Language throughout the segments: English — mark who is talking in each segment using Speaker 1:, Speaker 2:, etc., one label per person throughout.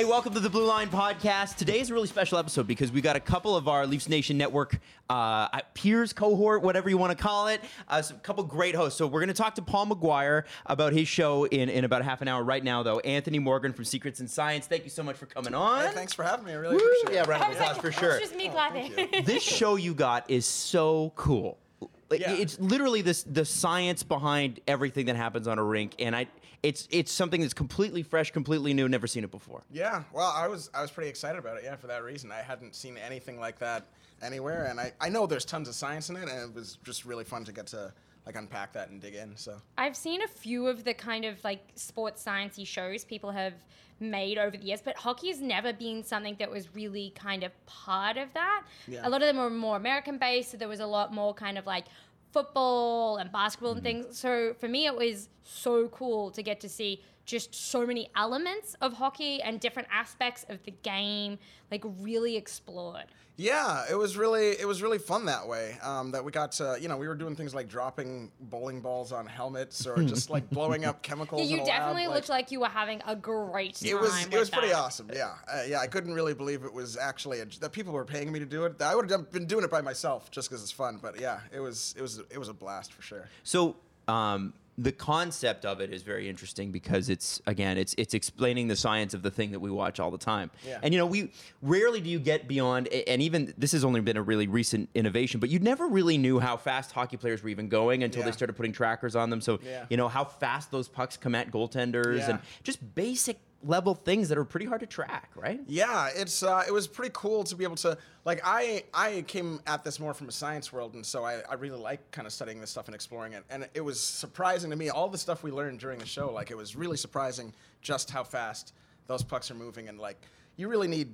Speaker 1: Hey, welcome to the Blue Line Podcast. Today is a really special episode because we got a couple of our Leafs Nation Network uh, peers, cohort, whatever you want to call it, uh, a couple great hosts. So we're going to talk to Paul McGuire about his show in, in about half an hour. Right now, though, Anthony Morgan from Secrets and Science. Thank you so much for coming on.
Speaker 2: Hey, thanks for having me. I really
Speaker 1: Woo!
Speaker 2: appreciate it.
Speaker 1: Yeah,
Speaker 2: it.
Speaker 1: round of applause
Speaker 3: like,
Speaker 1: for
Speaker 3: it's
Speaker 1: sure.
Speaker 3: just me clapping.
Speaker 1: this show you got is so cool.
Speaker 2: Yeah.
Speaker 1: It's literally this the science behind everything that happens on a rink, and I it's it's something that's completely fresh, completely new, never seen it before.
Speaker 2: Yeah, well, I was I was pretty excited about it. Yeah, for that reason, I hadn't seen anything like that anywhere, and I, I know there's tons of science in it, and it was just really fun to get to like unpack that and dig in. So
Speaker 3: I've seen a few of the kind of like sports sciencey shows people have made over the years, but hockey has never been something that was really kind of part of that.
Speaker 2: Yeah.
Speaker 3: A lot of them were more American based, so there was a lot more kind of like football and basketball and mm-hmm. things. So for me, it was so cool to get to see just so many elements of hockey and different aspects of the game, like really explored.
Speaker 2: yeah, it was really it was really fun that way. Um, that we got to you know we were doing things like dropping bowling balls on helmets or just like blowing up chemicals.
Speaker 3: Yeah, you
Speaker 2: in a lab,
Speaker 3: definitely
Speaker 2: like-
Speaker 3: looked like you were having a great time.
Speaker 2: It was it was
Speaker 3: with
Speaker 2: pretty
Speaker 3: that.
Speaker 2: awesome. Yeah, uh, yeah. I couldn't really believe it was actually a, that people were paying me to do it. I would have been doing it by myself just because it's fun. But yeah, it was it was it was a blast for sure.
Speaker 1: So um, the concept of it is very interesting because it's again it's it's explaining the science of the thing that we watch all the time.
Speaker 2: Yeah.
Speaker 1: And you know we rarely do you get beyond and even this has only been a really recent innovation, but you never really knew how fast hockey players were even going until they started putting trackers on them. So
Speaker 2: Yeah.
Speaker 1: you know how fast those pucks come at goaltenders
Speaker 2: Yeah.
Speaker 1: and just basic level things that are pretty hard to track, right?
Speaker 2: Yeah, it's uh, it was pretty cool to be able to like I I came at this more from a science world, and so I, I really like kind of studying this stuff and exploring it. And it was surprising to me all the stuff we learned during the show. Like it was really surprising just how fast those pucks are moving, and like you really need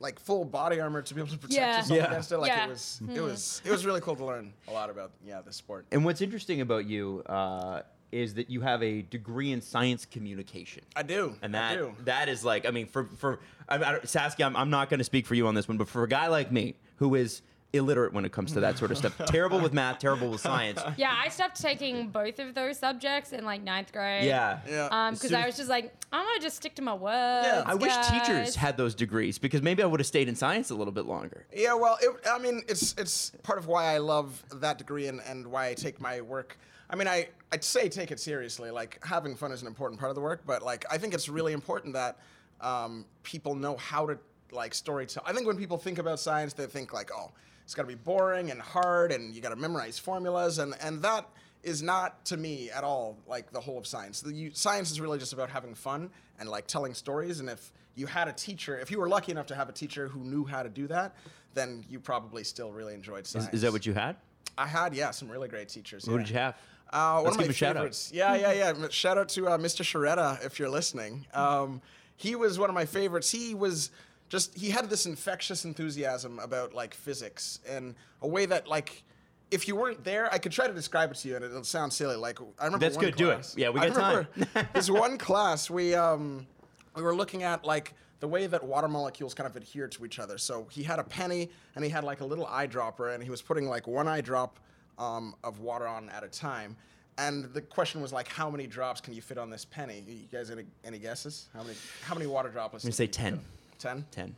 Speaker 2: like full body armor to be able to protect
Speaker 3: Yeah.
Speaker 2: yourself
Speaker 1: Yeah.
Speaker 2: against it. Like
Speaker 3: Yeah.
Speaker 2: it was it was it was really cool to learn a lot about yeah the sport.
Speaker 1: And what's interesting about you uh, is that you have a degree in science communication.
Speaker 2: I do,
Speaker 1: And
Speaker 2: I
Speaker 1: that
Speaker 2: do.
Speaker 1: that is like, I mean, for for I, I, Saskia, I'm, I'm not going to speak for you on this one, but for a guy like me who is illiterate when it comes to that sort of stuff, terrible with math, terrible with science.
Speaker 3: Yeah, I stopped taking both of those subjects in like ninth grade.
Speaker 1: Yeah,
Speaker 2: Yeah.
Speaker 3: Um, because I was just like, I'm gonna just stick to my words.
Speaker 2: Yeah.
Speaker 1: I wish teachers had those degrees because maybe I would have stayed in science a little bit longer.
Speaker 2: Yeah, well, it, I mean, it's it's part of why I love that degree and, and why I take my work. I mean, I I'd say take it seriously. Like having fun is an important part of the work, but like I think it's really important that um, people know how to like story tell. I think when people think about science, they think like, oh, it's got to be boring and hard, and you got to memorize formulas, and and that is not to me at all like the whole of science. The, you, science is really just about having fun and like telling stories. And if you had a teacher, if you were lucky enough to have a teacher who knew how to do that, then you probably still really enjoyed
Speaker 1: Is,
Speaker 2: science.
Speaker 1: is that what you had?
Speaker 2: I had? Yeah, some really great teachers.
Speaker 1: Who
Speaker 2: yeah.
Speaker 1: did you have?
Speaker 2: Uh, one
Speaker 1: Let's
Speaker 2: of my
Speaker 1: give a shout out.
Speaker 2: favorites. Yeah, yeah, yeah. Shout out to uh, Mr. Sharetta if you're listening. Um, he was one of my favorites. He was just he had this infectious enthusiasm about like physics and a way that like if you weren't there, I could try to describe it to you, and it'll sound silly. Like I remember
Speaker 1: That's
Speaker 2: one
Speaker 1: good, do it.
Speaker 2: class-
Speaker 1: Yeah, we got time.
Speaker 2: this one class we um we were looking at like the way that water molecules kind of adhere to each other. So he had a penny and he had like a little eyedropper and he was putting like one eye drop um, of water on at a time. And the question was like, how many drops can you fit on this penny? You guys any any guesses? How many how many water droplets?
Speaker 1: I'm gonna say 10.
Speaker 2: Ten.
Speaker 1: Ten.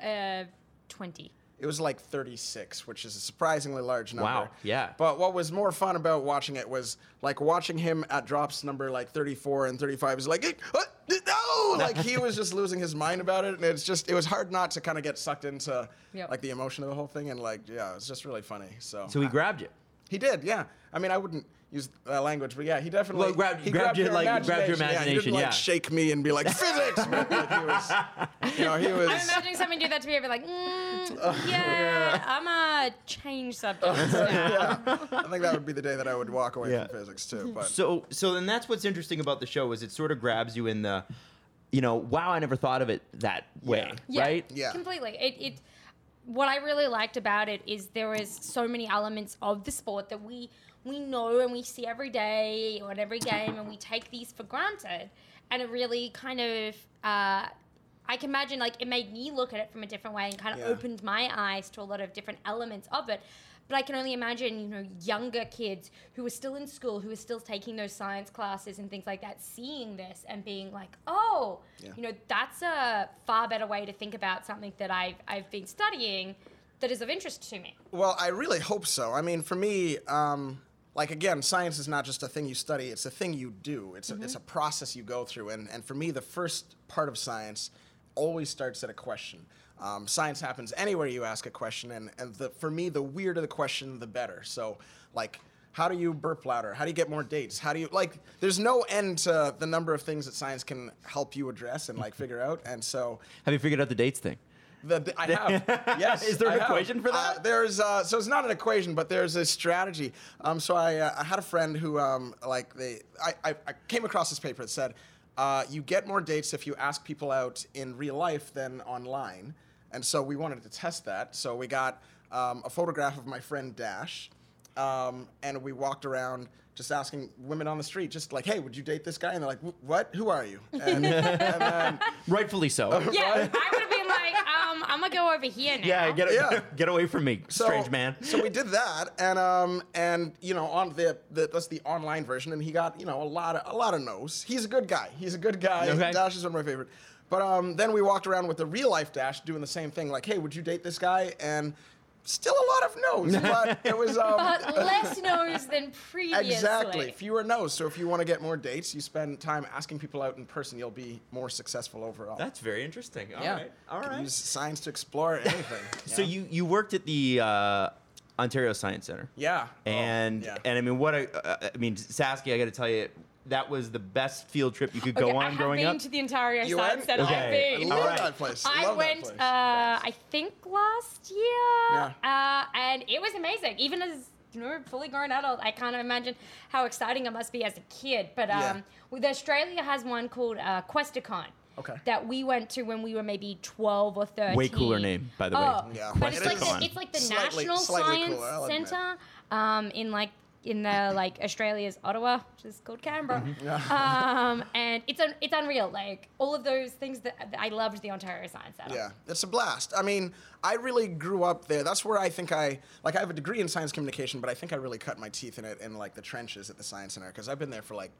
Speaker 3: Uh, twenty.
Speaker 2: It was like 36, which is a surprisingly large number.
Speaker 1: Wow, yeah.
Speaker 2: But what was more fun about watching it was like watching him at drops number like 34 and 35 is like, "Eh, what? no, like he was just losing his mind about it. And it's just, it was hard not to kind of get sucked into
Speaker 3: Yep.
Speaker 2: like the emotion of the whole thing. And like, yeah, it was just really funny. So,
Speaker 1: So he grabbed you.
Speaker 2: He did, yeah. I mean, I wouldn't use that language, but yeah, he definitely
Speaker 1: Well, grabbed-
Speaker 2: he
Speaker 1: grabbed your, like, grabbed your
Speaker 2: Yeah, he
Speaker 1: imagination,
Speaker 2: didn't like
Speaker 1: yeah.
Speaker 2: shake me and be like physics. but, like, he was, you know, he was.
Speaker 3: I'm imagining someone do that to me. I'd be like, mm, yeah, I'm gonna change subjects. now.
Speaker 2: I think that would be the day that I would walk away
Speaker 1: Yeah.
Speaker 2: from physics too. But
Speaker 1: So so then that's what's interesting about the show is it sort of grabs you in the you know, wow, I never thought of it that way,
Speaker 3: Yeah,
Speaker 1: right?
Speaker 2: Yeah.
Speaker 3: completely. It, it. What I really liked about it is there was so many elements of the sport that we we know and we see every day or at every game, and we take these for granted. And it really kind of uh, I can imagine like it made me look at it from a different way and kind of
Speaker 2: Yeah.
Speaker 3: opened my eyes to a lot of different elements of it. But I can only imagine, you know, younger kids who are still in school, who are still taking those science classes and things like that, seeing this and being like, oh,
Speaker 2: Yeah.
Speaker 3: you know, that's a far better way to think about something that I've, I've been studying that is of interest to me.
Speaker 2: Well, I really hope so. I mean, for me, um, like again, science is not just a thing you study; it's a thing you do. It's a, it's a process you go through. And and for me, the first part of science always starts at a question. Um, science happens anywhere you ask a question, and and the, for me, the weirder the question, the better. So, like. How do you burp louder? How do you get more dates? How do you like? There's no end to the number of things that science can help you address and like figure out. And so,
Speaker 1: Have you figured out the dates thing?
Speaker 2: the, I have. Yes.
Speaker 1: Is there an
Speaker 2: I have.
Speaker 1: equation for
Speaker 2: Uh,
Speaker 1: that?
Speaker 2: there's uh, so it's not an equation, but there's a strategy. Um, so I, uh, I had a friend who um, like they I, I, I came across this paper that said uh, you get more dates if you ask people out in real life than online, and so we wanted to test that. So we got um, a photograph of my friend Dash, um, and we walked around. Just asking women on the street, just like, "Hey, would you date this guy?" And they're like, "Wh- "What? Who are you?" And, and then
Speaker 1: Rightfully so.
Speaker 3: Yeah, I would have been like, um, I'm gonna go over here now.
Speaker 1: yeah, get,
Speaker 2: Yeah.
Speaker 1: get away from me,
Speaker 2: so,
Speaker 1: strange man.
Speaker 2: So we did that, and um, and you know, on the, the that's the online version, and he got you know a lot of a lot of no's. He's a good guy. He's a good guy.
Speaker 1: Okay.
Speaker 2: Dash is one of my favorite. But um, then we walked around with the real life Dash doing the same thing, like, hey, would you date this guy? And still a lot of no's, but it was um,
Speaker 3: But less no's than previously.
Speaker 2: Exactly. Fewer no's. So if you want to get more dates, you spend time asking people out in person, you'll be more successful overall.
Speaker 1: That's very interesting. All
Speaker 2: yeah.
Speaker 1: right, all
Speaker 2: Can. Use science to explore anything.
Speaker 1: So
Speaker 2: yeah.
Speaker 1: you you worked at the uh, Ontario Science Center.
Speaker 2: Yeah. Oh,
Speaker 1: And
Speaker 2: yeah.
Speaker 1: and I mean, what I, uh, I mean, Saskia, I got to tell you, that was the best field trip you could go
Speaker 3: Okay, I
Speaker 1: on
Speaker 3: have
Speaker 1: growing
Speaker 3: been
Speaker 1: up.
Speaker 3: to the Ontario
Speaker 2: You
Speaker 3: Science
Speaker 2: went?
Speaker 3: Centre.
Speaker 1: Okay.
Speaker 3: I've
Speaker 2: I
Speaker 3: been.
Speaker 2: love
Speaker 1: All right.
Speaker 2: that place.
Speaker 3: I
Speaker 2: love
Speaker 3: went,
Speaker 2: that place.
Speaker 3: uh, I think last year,
Speaker 2: Yeah.
Speaker 3: uh, and it was amazing. Even as you know, fully grown adult, I can't imagine how exciting it must be as a kid. But um,
Speaker 2: Yeah.
Speaker 3: with Australia has one called uh, Questacon.
Speaker 2: Okay.
Speaker 3: That we went to when we were maybe twelve or thirteen.
Speaker 1: Way cooler name, by the way.
Speaker 3: Oh,
Speaker 2: Yeah.
Speaker 3: but it's like the, it's like the
Speaker 2: Slightly-
Speaker 3: National
Speaker 2: slightly
Speaker 3: Science
Speaker 2: cooler,
Speaker 3: Centre um, in like in the like Australia's Ottawa, which is called Canberra.
Speaker 2: Mm-hmm.
Speaker 3: um, and it's un- it's unreal. Like all of those things that that I loved the Ontario Science Centre.
Speaker 2: Yeah, it's a blast. I mean, I really grew up there. That's where I think I like. I have a degree in science communication, but I think I really cut my teeth in it in like the trenches at the science center because I've been there for like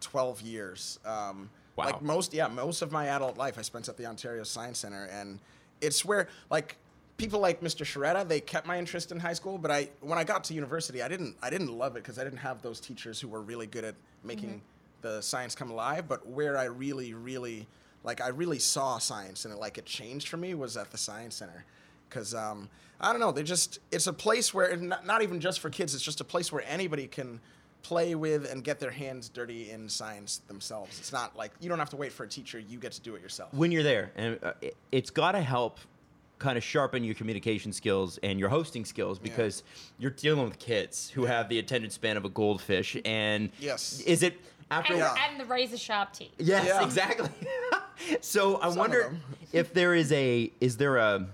Speaker 2: twelve years. Um,
Speaker 1: Wow.
Speaker 2: Like most, yeah, most of my adult life I spent at the Ontario Science Center, and it's where like people like Mr. Sharetta, they kept my interest in high school. But I, when I got to university, I didn't, I didn't love it because I didn't have those teachers who were really good at making the science come alive. But where I really, really, like, I really saw science and it, like, it changed for me was at the Science Center. Because, um, I don't know, they just, it's a place where, not, not even just for kids, it's just a place where anybody can play with and get their hands dirty in science themselves. It's not like, you don't have to wait for a teacher, you get to do it yourself.
Speaker 1: when you're there, and uh, it's got to help kind of sharpen your communication skills and your hosting skills because you're dealing with kids who have the attention span of a goldfish. And
Speaker 2: Yes.
Speaker 1: is it after?
Speaker 3: And,
Speaker 2: Yeah.
Speaker 3: and the razor sharp teeth.
Speaker 1: Yes,
Speaker 2: Yeah.
Speaker 1: exactly. so I
Speaker 2: Some
Speaker 1: wonder if there is a is there a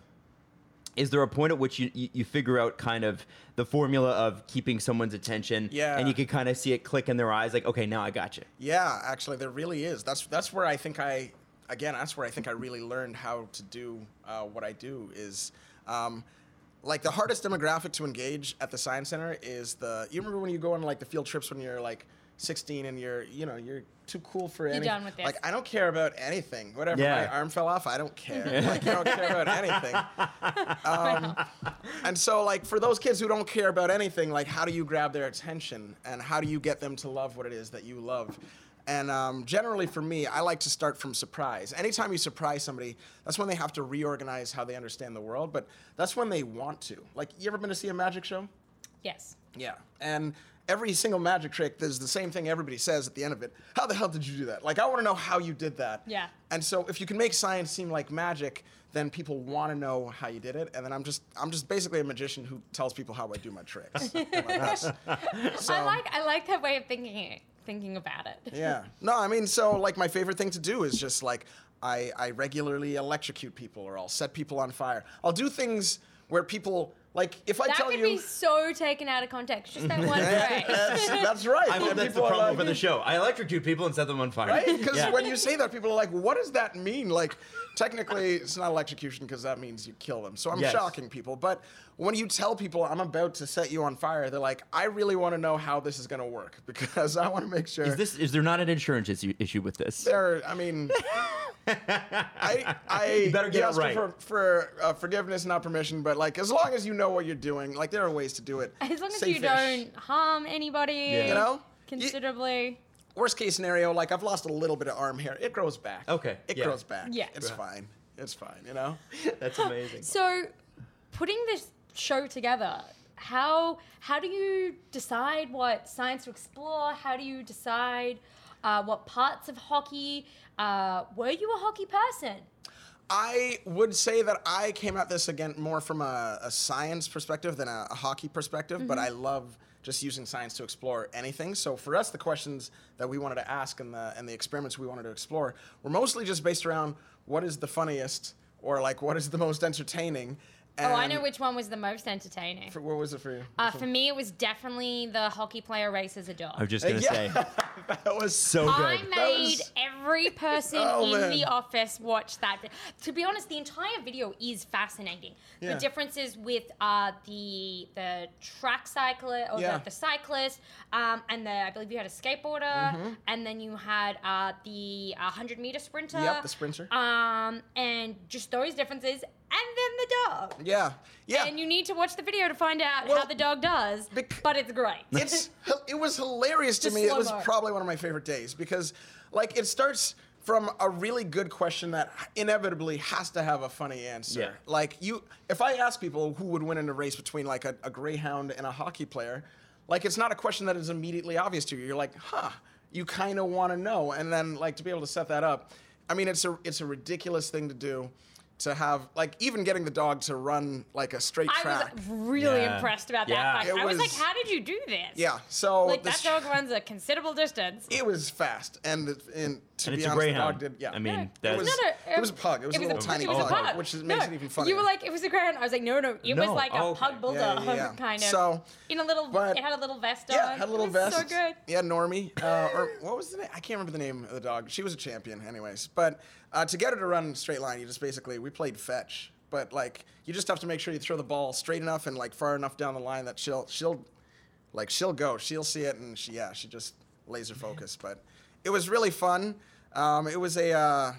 Speaker 1: is there a point at which you, you, you figure out kind of the formula of keeping someone's attention
Speaker 2: Yeah.
Speaker 1: and you can kind of see it click in their eyes like okay now i got you
Speaker 2: Yeah, actually, there really is. That's that's where I think I, again, that's where I think I really learned how to do uh, what I do. Is um, like the hardest demographic to engage at the science center is the. You remember when you go on like the field trips when you're like 16 and you're you know you're too cool for anything.
Speaker 3: done with this.
Speaker 2: Like I don't care about anything. Whatever
Speaker 1: Yeah.
Speaker 2: my arm fell off, I don't care. like you don't care about anything. Um, and so, like, for those kids who don't care about anything, like, how do you grab their attention and how do you get them to love what it is that you love? And um, generally, for me, I like to start from surprise. Anytime you surprise somebody, that's when they have to reorganize how they understand the world, but that's when they want to. Like, you ever been to see a magic show?
Speaker 3: Yes.
Speaker 2: Yeah. And every single magic trick, there's the same thing everybody says at the end of it. How the hell did you do that? Like, I want to know how you did that.
Speaker 3: Yeah.
Speaker 2: And so, if you can make science seem like magic, then people want to know how you did it. And then I'm just, I'm just basically a magician who tells people how I do my tricks. So,
Speaker 3: I like I like that way of thinking thinking about it.
Speaker 2: Yeah. No, I mean, so like my favorite thing to do is just like I, I regularly electrocute people or I'll set people on fire. I'll do things where people Like if I
Speaker 3: That
Speaker 2: tell you, that could
Speaker 3: be so taken out of context. Just that one phrase.
Speaker 2: that's, that's right.
Speaker 1: I hope
Speaker 2: And
Speaker 1: that's the
Speaker 2: people are
Speaker 1: promo
Speaker 2: like,
Speaker 1: for the show. I electrocute people and set them on fire.
Speaker 2: right? Because
Speaker 1: Yeah.
Speaker 2: when you say that, people are like, "What does that mean?" Like, technically, it's not electrocution because that means you kill them. So I'm
Speaker 1: Yes.
Speaker 2: shocking people. But when you tell people I'm about to set you on fire, they're like, "I really want to know how this is going to work because I want to make sure."
Speaker 1: Is this is there not an insurance issue, issue with this?
Speaker 2: there? I mean, I, I
Speaker 1: You better get it right.
Speaker 2: for, for uh, forgiveness, not permission. But like, as long as you know what you're doing, like there are ways to do it.
Speaker 3: As long as you
Speaker 2: Safe-ish.
Speaker 3: don't harm anybody
Speaker 1: Yeah.
Speaker 2: You know? You-
Speaker 3: considerably.
Speaker 2: Worst case scenario, like I've lost a little bit of arm hair. It grows back.
Speaker 1: Okay,
Speaker 2: It
Speaker 1: yeah.
Speaker 2: grows back.
Speaker 3: Yeah.
Speaker 2: It's
Speaker 1: Right.
Speaker 2: fine. It's fine. You know.
Speaker 1: That's amazing.
Speaker 3: So, putting this show together, how how do you decide what science to explore? How do you decide uh, what parts of hockey? Uh, were you a hockey person?
Speaker 2: I would say that I came at this again more from a, a science perspective than a, a hockey perspective, but I love just using science to explore anything. So for us, the questions that we wanted to ask and the and the experiments we wanted to explore were mostly just based around what is the funniest or like what is the most entertaining.
Speaker 3: oh, I know which one was the most entertaining.
Speaker 2: For, what was it for you?
Speaker 3: Uh, for me, it was definitely the hockey player races a dog.
Speaker 1: I was just gonna
Speaker 2: yeah,
Speaker 1: say
Speaker 2: that was
Speaker 1: so good.
Speaker 3: I made
Speaker 2: was-
Speaker 3: every person
Speaker 2: Oh,
Speaker 3: in
Speaker 2: man.
Speaker 3: the office watch that. To be honest, the entire video is fascinating.
Speaker 2: Yeah.
Speaker 3: The differences with uh, the the track cyclist or
Speaker 2: Yeah.
Speaker 3: the, the cyclist, um, and the I believe you had a skateboarder, and then you had uh, the 100 meter sprinter.
Speaker 2: Mm-hmm. Yep, the sprinter.
Speaker 3: Um, and just those differences, and then the dog.
Speaker 2: yeah, yeah.
Speaker 3: And you need to watch the video to find out
Speaker 2: Well,
Speaker 3: how the dog does,
Speaker 2: bec-
Speaker 3: but it's great.
Speaker 2: it's it was hilarious to
Speaker 3: Just
Speaker 2: me. It was
Speaker 3: slow-mo.
Speaker 2: probably one of my favorite days because like it starts from a really good question that inevitably has to have a funny answer.
Speaker 1: Yeah.
Speaker 2: Like you if I ask people who would win in a race between like a, a greyhound and a hockey player, like it's not a question that is immediately obvious to you. You're like, "Huh, you kind of want to know." And then like to be able to set that up. I mean, it's a it's a ridiculous thing to do. To have like even getting the dog to run like a straight track.
Speaker 3: I
Speaker 2: track.
Speaker 3: was really
Speaker 1: Yeah.
Speaker 3: impressed about
Speaker 1: Yeah.
Speaker 3: that fact.
Speaker 2: It
Speaker 3: I was, like, how did you do this?
Speaker 2: yeah, so
Speaker 3: Like
Speaker 2: this-
Speaker 3: that dog runs a considerable distance.
Speaker 2: It was fast, and and to
Speaker 1: And
Speaker 2: be
Speaker 1: a
Speaker 2: honest, the dog did. Yeah,
Speaker 1: I mean,
Speaker 3: No,
Speaker 1: that's
Speaker 2: it was,
Speaker 3: no, no,
Speaker 2: it was a pug. It was a little tiny
Speaker 3: it was
Speaker 2: pug,
Speaker 3: a pug.
Speaker 2: which is,
Speaker 3: No,
Speaker 2: makes it even funnier.
Speaker 3: You were like, it was a greyhound. I was like, no, no, it was
Speaker 1: No,
Speaker 3: like a
Speaker 1: oh, okay.
Speaker 3: pug bulldog
Speaker 2: Yeah, yeah, yeah.
Speaker 3: kind of.
Speaker 2: So-
Speaker 3: in a little,
Speaker 2: but-
Speaker 3: it had a little vest on.
Speaker 2: yeah, had a little
Speaker 3: it was
Speaker 2: vest.
Speaker 3: So good.
Speaker 2: Yeah, Normie, uh, or what was the name? I can't remember the name of the dog. She was a champion, anyways. But uh, to get her to run straight line, you just basically we played fetch. But like, you just have to make sure you throw the ball straight enough and like far enough down the line that she'll she'll like she'll go, she'll see it, and she yeah she just laser focus. But it was really fun. Um, it was a uh,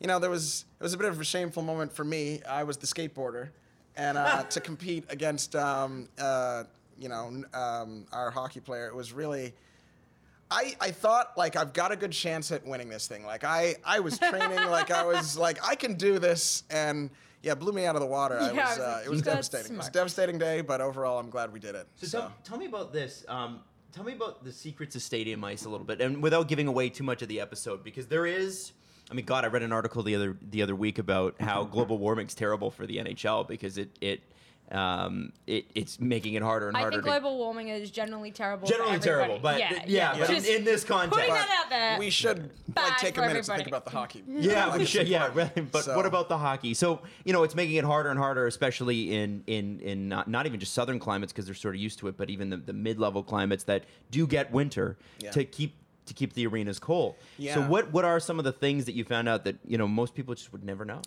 Speaker 2: you know there was it was a bit of a shameful moment for me. I was the skateboarder, and uh, to compete against um, uh, you know um, our hockey player, it was really. I, I thought like I've got a good chance at winning this thing. Like I, I was training like I was like I can do this and yeah, it blew me out of the water.
Speaker 3: Yeah, I
Speaker 2: was,
Speaker 3: was
Speaker 2: uh,
Speaker 3: like,
Speaker 2: it was
Speaker 3: "That's
Speaker 2: devastating. It was a devastating day, but overall I'm glad we did it.
Speaker 1: So,
Speaker 2: So,
Speaker 1: Tell, tell me about this. Um, tell me about the secrets of stadium ice a little bit, and without giving away too much of the episode, because there is. I mean, God, I read an article the other the other week about how global warming's terrible for the NHL because it it um, it it's making it harder and
Speaker 3: I
Speaker 1: harder.
Speaker 3: think
Speaker 1: to,
Speaker 3: global warming is generally terrible. for
Speaker 1: generally terrible, but
Speaker 3: yeah,
Speaker 1: yeah, but in, in this context,
Speaker 3: putting that out there.
Speaker 2: we should like take a
Speaker 3: for
Speaker 2: minute to think about the hockey.
Speaker 1: Yeah, we should. Yeah,
Speaker 2: important.
Speaker 1: really. But
Speaker 2: So-
Speaker 1: what about the hockey? So you know, it's making it harder and harder, especially in in in not, not even just southern climates because they're sort of used to it, but even the, the mid level climates that do get winter
Speaker 2: Yeah.
Speaker 1: to keep to keep the arenas cold.
Speaker 2: Yeah.
Speaker 1: So what what are some of the things that you found out that you know most people just would never know?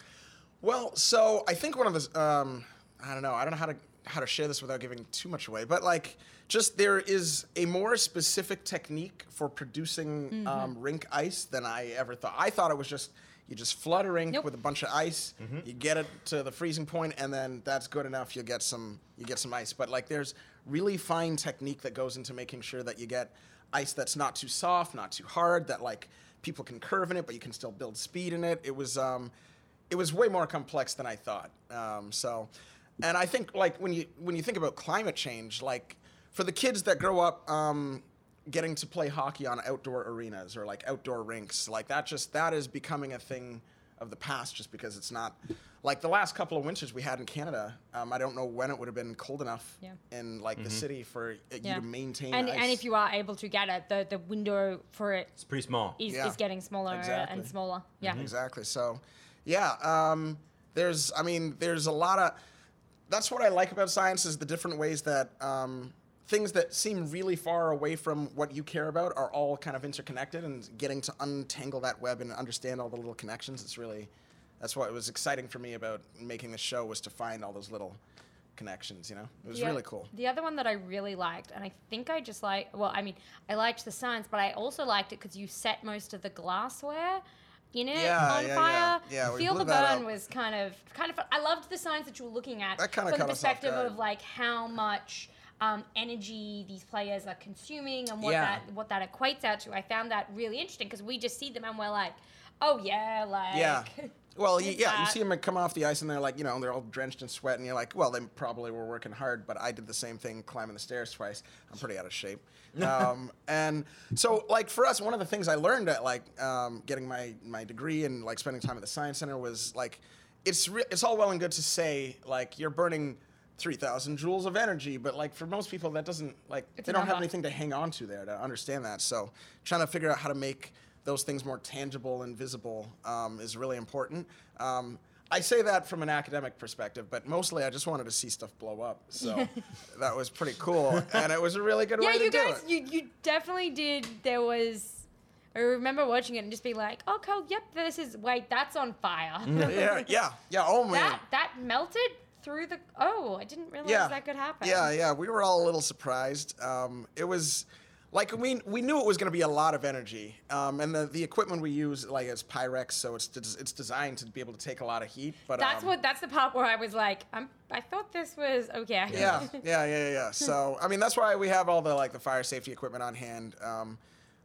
Speaker 2: Well, so I think one of the um, I don't know. I don't know how to how to share this without giving too much away. But like, just there is a more specific technique for producing
Speaker 3: Mm-hmm.
Speaker 2: um, rink ice than I ever thought. I thought it was just you just flood a rink
Speaker 3: Nope.
Speaker 2: with a bunch of ice, you get it to the freezing point, and then that's good enough. You get some you get some ice. But like, there's really fine technique that goes into making sure that you get ice that's not too soft, not too hard, that like people can curve in it, but you can still build speed in it. It was um, it was way more complex than I thought. Um, so, and I think like when you when you think about climate change, like for the kids that grow up um, getting to play hockey on outdoor arenas or like outdoor rinks, like that just that is becoming a thing of the past, just because it's not like the last couple of winters we had in Canada. Um, I don't know when it would have been cold enough
Speaker 3: Yeah.
Speaker 2: in like the city for it, you to maintain.
Speaker 3: and
Speaker 2: ice.
Speaker 3: and if you are able to get it, the the window for it
Speaker 1: It's pretty small.
Speaker 3: is,
Speaker 2: Yeah.
Speaker 3: is getting smaller
Speaker 2: Exactly.
Speaker 3: and smaller. Yeah.
Speaker 2: Exactly. So, yeah, um, there's, I mean, there's a lot of, that's what I like about science is the different ways that um, things that seem really far away from what you care about are all kind of interconnected, and getting to untangle that web and understand all the little connections. It's really that's what was exciting for me about making the show was to find all those little connections. You know, it was
Speaker 3: Yeah.
Speaker 2: really cool.
Speaker 3: The other one that I really liked, and I think I just like, well, I mean, I liked the science, but I also liked it because you set most of the glassware in it
Speaker 2: Yeah,
Speaker 3: on
Speaker 2: yeah,
Speaker 3: fire.
Speaker 2: yeah. Yeah,
Speaker 3: Feel the burn was kind of kind of. fun. I loved the signs that you were looking at
Speaker 2: That
Speaker 3: from the
Speaker 2: caught us off
Speaker 3: perspective of like how much. Um, energy these players are consuming and what that what that equates out to. I found that really interesting because we just see them and we're like, oh yeah, like
Speaker 2: Yeah. Well, you, yeah, you see them come off the ice and they're like, you know, they're all drenched in sweat, and you're like, well, they probably were working hard, but I did the same thing climbing the stairs twice. I'm pretty out of shape. um, and so, like for us, one of the things I learned at like um, getting my my degree and like spending time at the science center was like, it's re- it's all well and good to say like you're burning. 3000 joules of energy but like for most people that doesn't like
Speaker 3: It's
Speaker 2: they don't have anything to hang on to there to understand that so trying to figure out how to make those things more tangible and visible um, is really important um, i say that from an academic perspective but mostly i just wanted to see stuff blow up so that was pretty cool and it was a really good
Speaker 3: Yeah,
Speaker 2: way to
Speaker 3: you
Speaker 2: do
Speaker 3: guys,
Speaker 2: it
Speaker 3: you guys, you definitely did. There was. I remember watching it and just being like, "Oh, cool. Yep, this is. Wait, that's on fire.
Speaker 2: yeah yeah yeah oh man
Speaker 3: that that melted through the. Oh, I didn't realize
Speaker 2: yeah
Speaker 3: that could happen.
Speaker 2: yeah yeah we were all a little surprised um, it was like we, we knew it was going to be a lot of energy um, and the, the equipment we use like is pyrex so it's it's designed to be able to take a lot of heat but
Speaker 3: That's
Speaker 2: um,
Speaker 3: what. That's the part where I was like, I'm. I thought this was okay.
Speaker 2: yeah, yeah, yeah, yeah, yeah. So I mean, that's why we have all the like the fire safety equipment on hand. Um,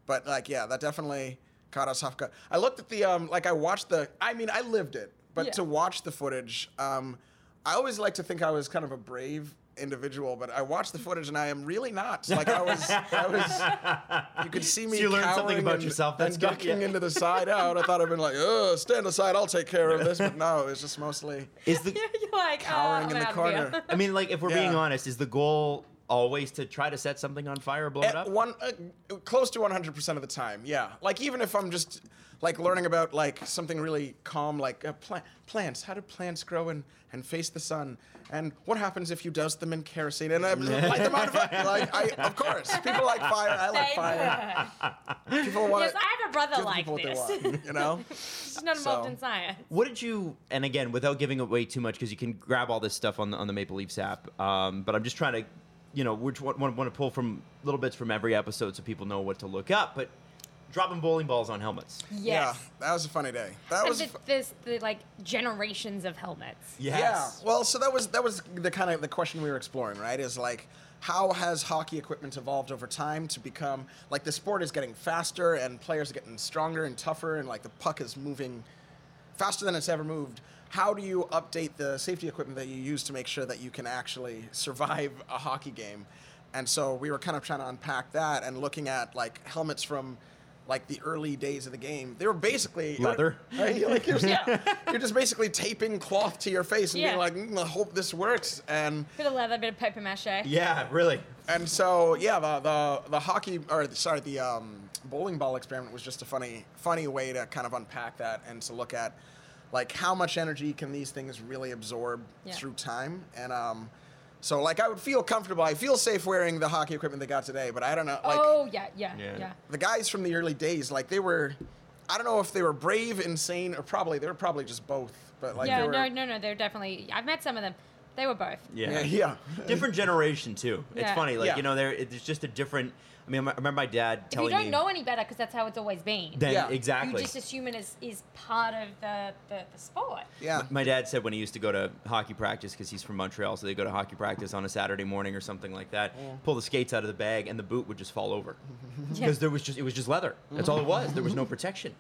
Speaker 2: but like, yeah, that definitely caught us off guard. I looked at the um, like I watched the. I mean, I lived it, but
Speaker 3: Yeah.
Speaker 2: to watch the footage, um, I always like to think I was kind of a brave individual, but I watched the footage and I am really not. Like I was, I was. You could see me.
Speaker 1: So you learned something about
Speaker 2: and-
Speaker 1: yourself, that's
Speaker 2: and
Speaker 1: good,
Speaker 2: ducking
Speaker 1: yeah.
Speaker 2: into the side out. I thought I'd been like, oh, stand aside, I'll take care of this. But no, it's just mostly.
Speaker 1: Is the
Speaker 3: You're like
Speaker 2: Cowering
Speaker 3: oh,
Speaker 2: in the
Speaker 3: out of
Speaker 2: corner.
Speaker 1: I mean, like, if we're being honest, is the goal always to try to set something on fire or blow it up?
Speaker 2: one uh, close to 100% of the time yeah like even if i'm just like learning about like something really calm like uh, pla- plants how do plants grow and, and face the sun and what happens if you douse them in kerosene and uh, light them on fire like I, of course people like fire i like
Speaker 3: Same.
Speaker 2: fire people want
Speaker 3: yes, I have a brother like
Speaker 2: people what
Speaker 3: this.
Speaker 2: they want you know
Speaker 3: He's not involved
Speaker 2: So-
Speaker 3: in science.
Speaker 1: What did you? And again, without giving away too much, because you can grab all this stuff on the on the Maple Leafs app. Um, but I'm just trying to, you know, which want, want, want to pull from little bits from every episode so people know what to look up. But dropping bowling balls on helmets.
Speaker 3: Yes.
Speaker 2: yeah that was a funny day that
Speaker 3: And
Speaker 2: was
Speaker 3: the,
Speaker 2: fu-
Speaker 3: there's the like generations of helmets.
Speaker 2: Yeah. Well, so that was that was the kind of the question we were exploring, right? Is like how has hockey equipment evolved over time to become like the sport is getting faster and players are getting stronger and tougher and like the puck is moving faster than it's ever moved. How do you update the safety equipment that you use to make sure that you can actually survive a hockey game? And so we were kind of trying to unpack that and looking at like helmets from like the early days of the game. They were basically
Speaker 1: Leather?
Speaker 2: Right? You're, like, you're, you're just basically taping cloth to your face and
Speaker 3: Yeah.
Speaker 2: being like, mm, I hope this works. And
Speaker 3: Bit of leather, bit of paper mache.
Speaker 1: Yeah, really.
Speaker 2: and so yeah, the the, the hockey or the, sorry, the um, bowling ball experiment was just a funny funny way to kind of unpack that and to look at like how much energy can these things really absorb
Speaker 3: Yeah.
Speaker 2: through time and um. So like I would feel comfortable. I feel safe wearing the hockey equipment they got today, but I don't know. Like
Speaker 3: oh yeah, yeah,
Speaker 1: Yeah.
Speaker 3: yeah.
Speaker 2: the guys from the early days, like they were, I don't know if they were brave, insane, or probably they were probably just both. But like
Speaker 3: yeah,
Speaker 2: they were,
Speaker 3: no, no, no. They're definitely. I've met some of them. They were both.
Speaker 1: Yeah.
Speaker 2: yeah, yeah.
Speaker 1: Different generation too. It's
Speaker 3: Yeah.
Speaker 1: funny, like
Speaker 2: Yeah.
Speaker 1: you know, there it's just a different. I mean, I remember my dad
Speaker 3: If you
Speaker 1: telling
Speaker 3: don't
Speaker 1: me.
Speaker 3: know any better, because that's how it's always been.
Speaker 1: then
Speaker 2: Yeah.
Speaker 1: exactly.
Speaker 3: You just assume it is, is part of the, the, the sport.
Speaker 2: yeah.
Speaker 1: My dad said when he used to go to hockey practice because he's from Montreal, so they go to hockey practice on a Saturday morning or something like that. Pull the skates out of the bag, and the boot would just fall over because there was just it was just leather. That's all it was. There was no protection,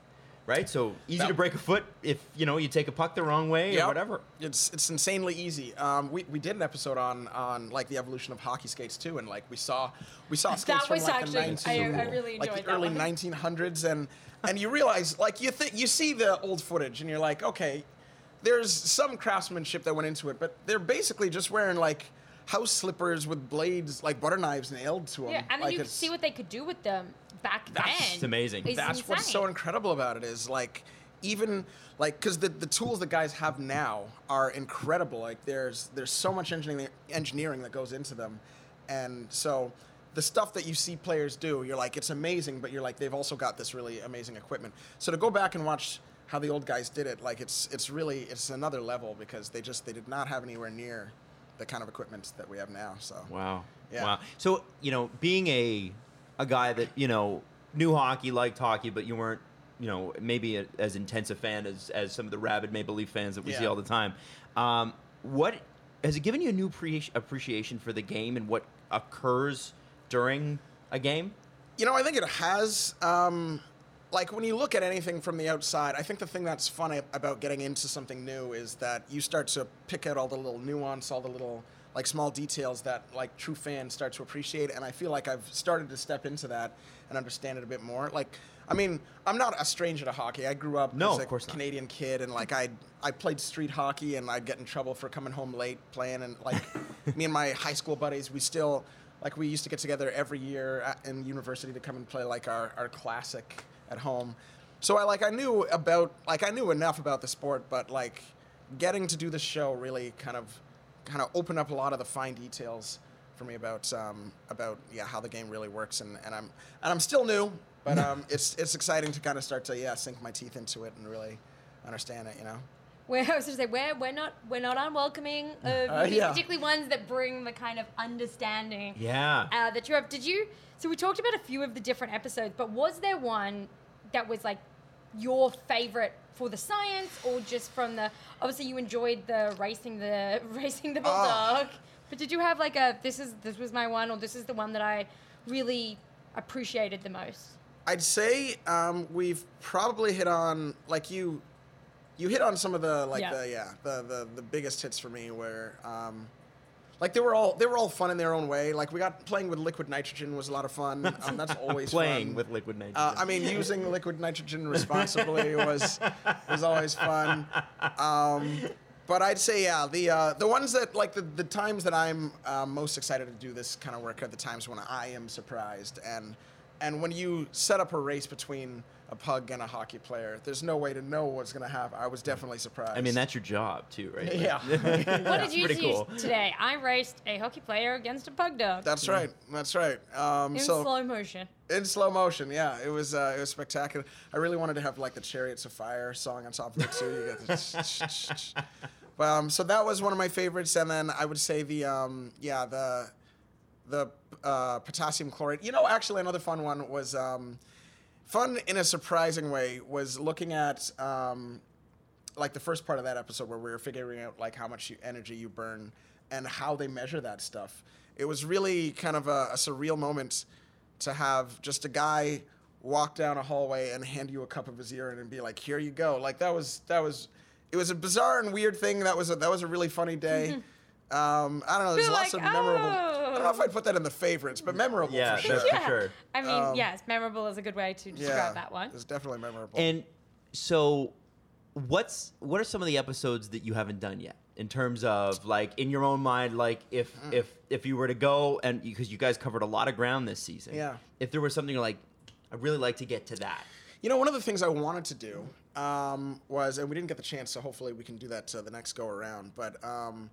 Speaker 1: right? So easy
Speaker 2: That-
Speaker 1: to break a foot if you know you take a puck the wrong way
Speaker 2: Yep.
Speaker 1: or whatever.
Speaker 2: It's it's insanely easy. Um, we, we did an episode on on like the evolution of hockey skates too, and like we saw we saw skates from like
Speaker 3: actually-
Speaker 2: the 19,
Speaker 3: I- I really
Speaker 2: like the
Speaker 3: that
Speaker 2: early
Speaker 3: one.
Speaker 2: 1900s, and and you realize like you think you see the old footage and you're like, okay, there's some craftsmanship that went into it, but they're basically just wearing like house slippers with blades like butter knives nailed to them.
Speaker 3: Yeah, and then
Speaker 2: like
Speaker 3: you could see what they could do with them back
Speaker 2: That's-
Speaker 3: then.
Speaker 1: It's amazing.
Speaker 3: It's
Speaker 2: that's what's so incredible about it is like even like because the, the tools that guys have now are incredible like there's there's so much engineering engineering that goes into them and so the stuff that you see players do you're like it's amazing but you're like they've also got this really amazing equipment so to go back and watch how the old guys did it like it's it's really it's another level because they just they did not have anywhere near the kind of equipment that we have now so
Speaker 1: Wow.
Speaker 2: Yeah.
Speaker 1: Wow. So, you know, being a a guy that, you know, knew hockey, liked hockey, but you weren't, you know, maybe a, as intense a fan as, as some of the rabid Maple Leaf fans that we see all the time. Um, what has it given you a new appreci- appreciation for the game and what occurs during a game?
Speaker 2: You know, I think it has. Um, like when you look at anything from the outside, I think the thing that's fun a- about getting into something new is that you start to pick out all the little nuance, all the little like small details that like true fans start to appreciate. And I feel like I've started to step into that and understand it a bit more. Like, I mean, I'm not a stranger to hockey. I grew up
Speaker 1: No,
Speaker 2: as a
Speaker 1: of course not.
Speaker 2: Canadian kid, and like I I played street hockey, and I'd get in trouble for coming home late playing. And like me and my high school buddies, we still like we used to get together every year in university to come and play like our, our classic at home. So I like I knew about like I knew enough about the sport, but like getting to do the show really kind of kind of opened up a lot of the fine details for me about um, about yeah how the game really works, and, and I'm and I'm still new, but um, it's it's exciting to kind of start to yeah sink my teeth into it and really understand it, you know.
Speaker 3: We're, I was going to say we're, we're not we're not unwelcoming of
Speaker 2: Uh,
Speaker 3: movies,
Speaker 2: yeah.
Speaker 3: particularly ones that bring the kind of understanding
Speaker 1: Yeah.
Speaker 3: uh, that you have. Did you? So we talked about a few of the different episodes, but was there one that was like your favorite for the science, or just from the? Obviously, you enjoyed the racing the racing the
Speaker 2: Ah.
Speaker 3: bulldog, but did you have like a this is this was my one, or this is the one that I really appreciated the most?
Speaker 2: I'd say um, we've probably hit on like you, you hit on some of the like
Speaker 3: Yeah.
Speaker 2: the yeah the, the the biggest hits for me where um, like they were all they were all fun in their own way. Like we got playing with liquid nitrogen was a lot of fun. Um, that's always
Speaker 1: Playing
Speaker 2: fun.
Speaker 1: with liquid nitrogen.
Speaker 2: Uh, I mean, using liquid nitrogen responsibly was was always fun. Um, but I'd say yeah, the uh, the ones that like the, the times that I'm uh, most excited to do this kind of work are the times when I am surprised and and when you set up a race between a pug and a hockey player, there's no way to know what's gonna happen. I was definitely surprised.
Speaker 1: I mean, that's your job too, right? Like-
Speaker 2: yeah.
Speaker 3: What did you
Speaker 1: pretty
Speaker 3: do
Speaker 1: cool.
Speaker 3: today? I raced a hockey player against a pug dog
Speaker 2: That's right. That's right. Um,
Speaker 3: in
Speaker 2: so
Speaker 3: slow motion.
Speaker 2: In slow motion, yeah, it was uh, it was spectacular. I really wanted to have like the Chariots of Fire song on top of it too. You get the but um, so that was one of my favorites, and then I would say the um, yeah the the uh, potassium chlorate. You know, actually another fun one was um, fun in a surprising way was looking at um, like the first part of that episode where we were figuring out like how much you, energy you burn and how they measure that stuff. It was really kind of a, a surreal moment to have just a guy walk down a hallway and hand you a cup of his urine and be like, "Here you go." Like that was that was it was a bizarre and weird thing. That was a, that was a really funny day. Um, I don't know. There's
Speaker 3: You're
Speaker 2: lots
Speaker 3: like,
Speaker 2: of memorable. Don't know if. I'd put that in the favorites, but memorable
Speaker 1: Yeah,
Speaker 2: for sure.
Speaker 1: that's for sure.
Speaker 3: I mean,
Speaker 2: Um,
Speaker 3: yes, memorable is a good way to describe that one.
Speaker 2: It's definitely memorable.
Speaker 1: And so, what's what are some of the episodes that you haven't done yet? In terms of like in your own mind, like if
Speaker 2: Mm.
Speaker 1: if if you were to go and because you guys covered a lot of ground this season,
Speaker 2: Yeah.
Speaker 1: If there was something like, I'd really like to get to that.
Speaker 2: You know, one of the things I wanted to do um, was, and we didn't get the chance, so hopefully we can do that uh, the next go around. But um,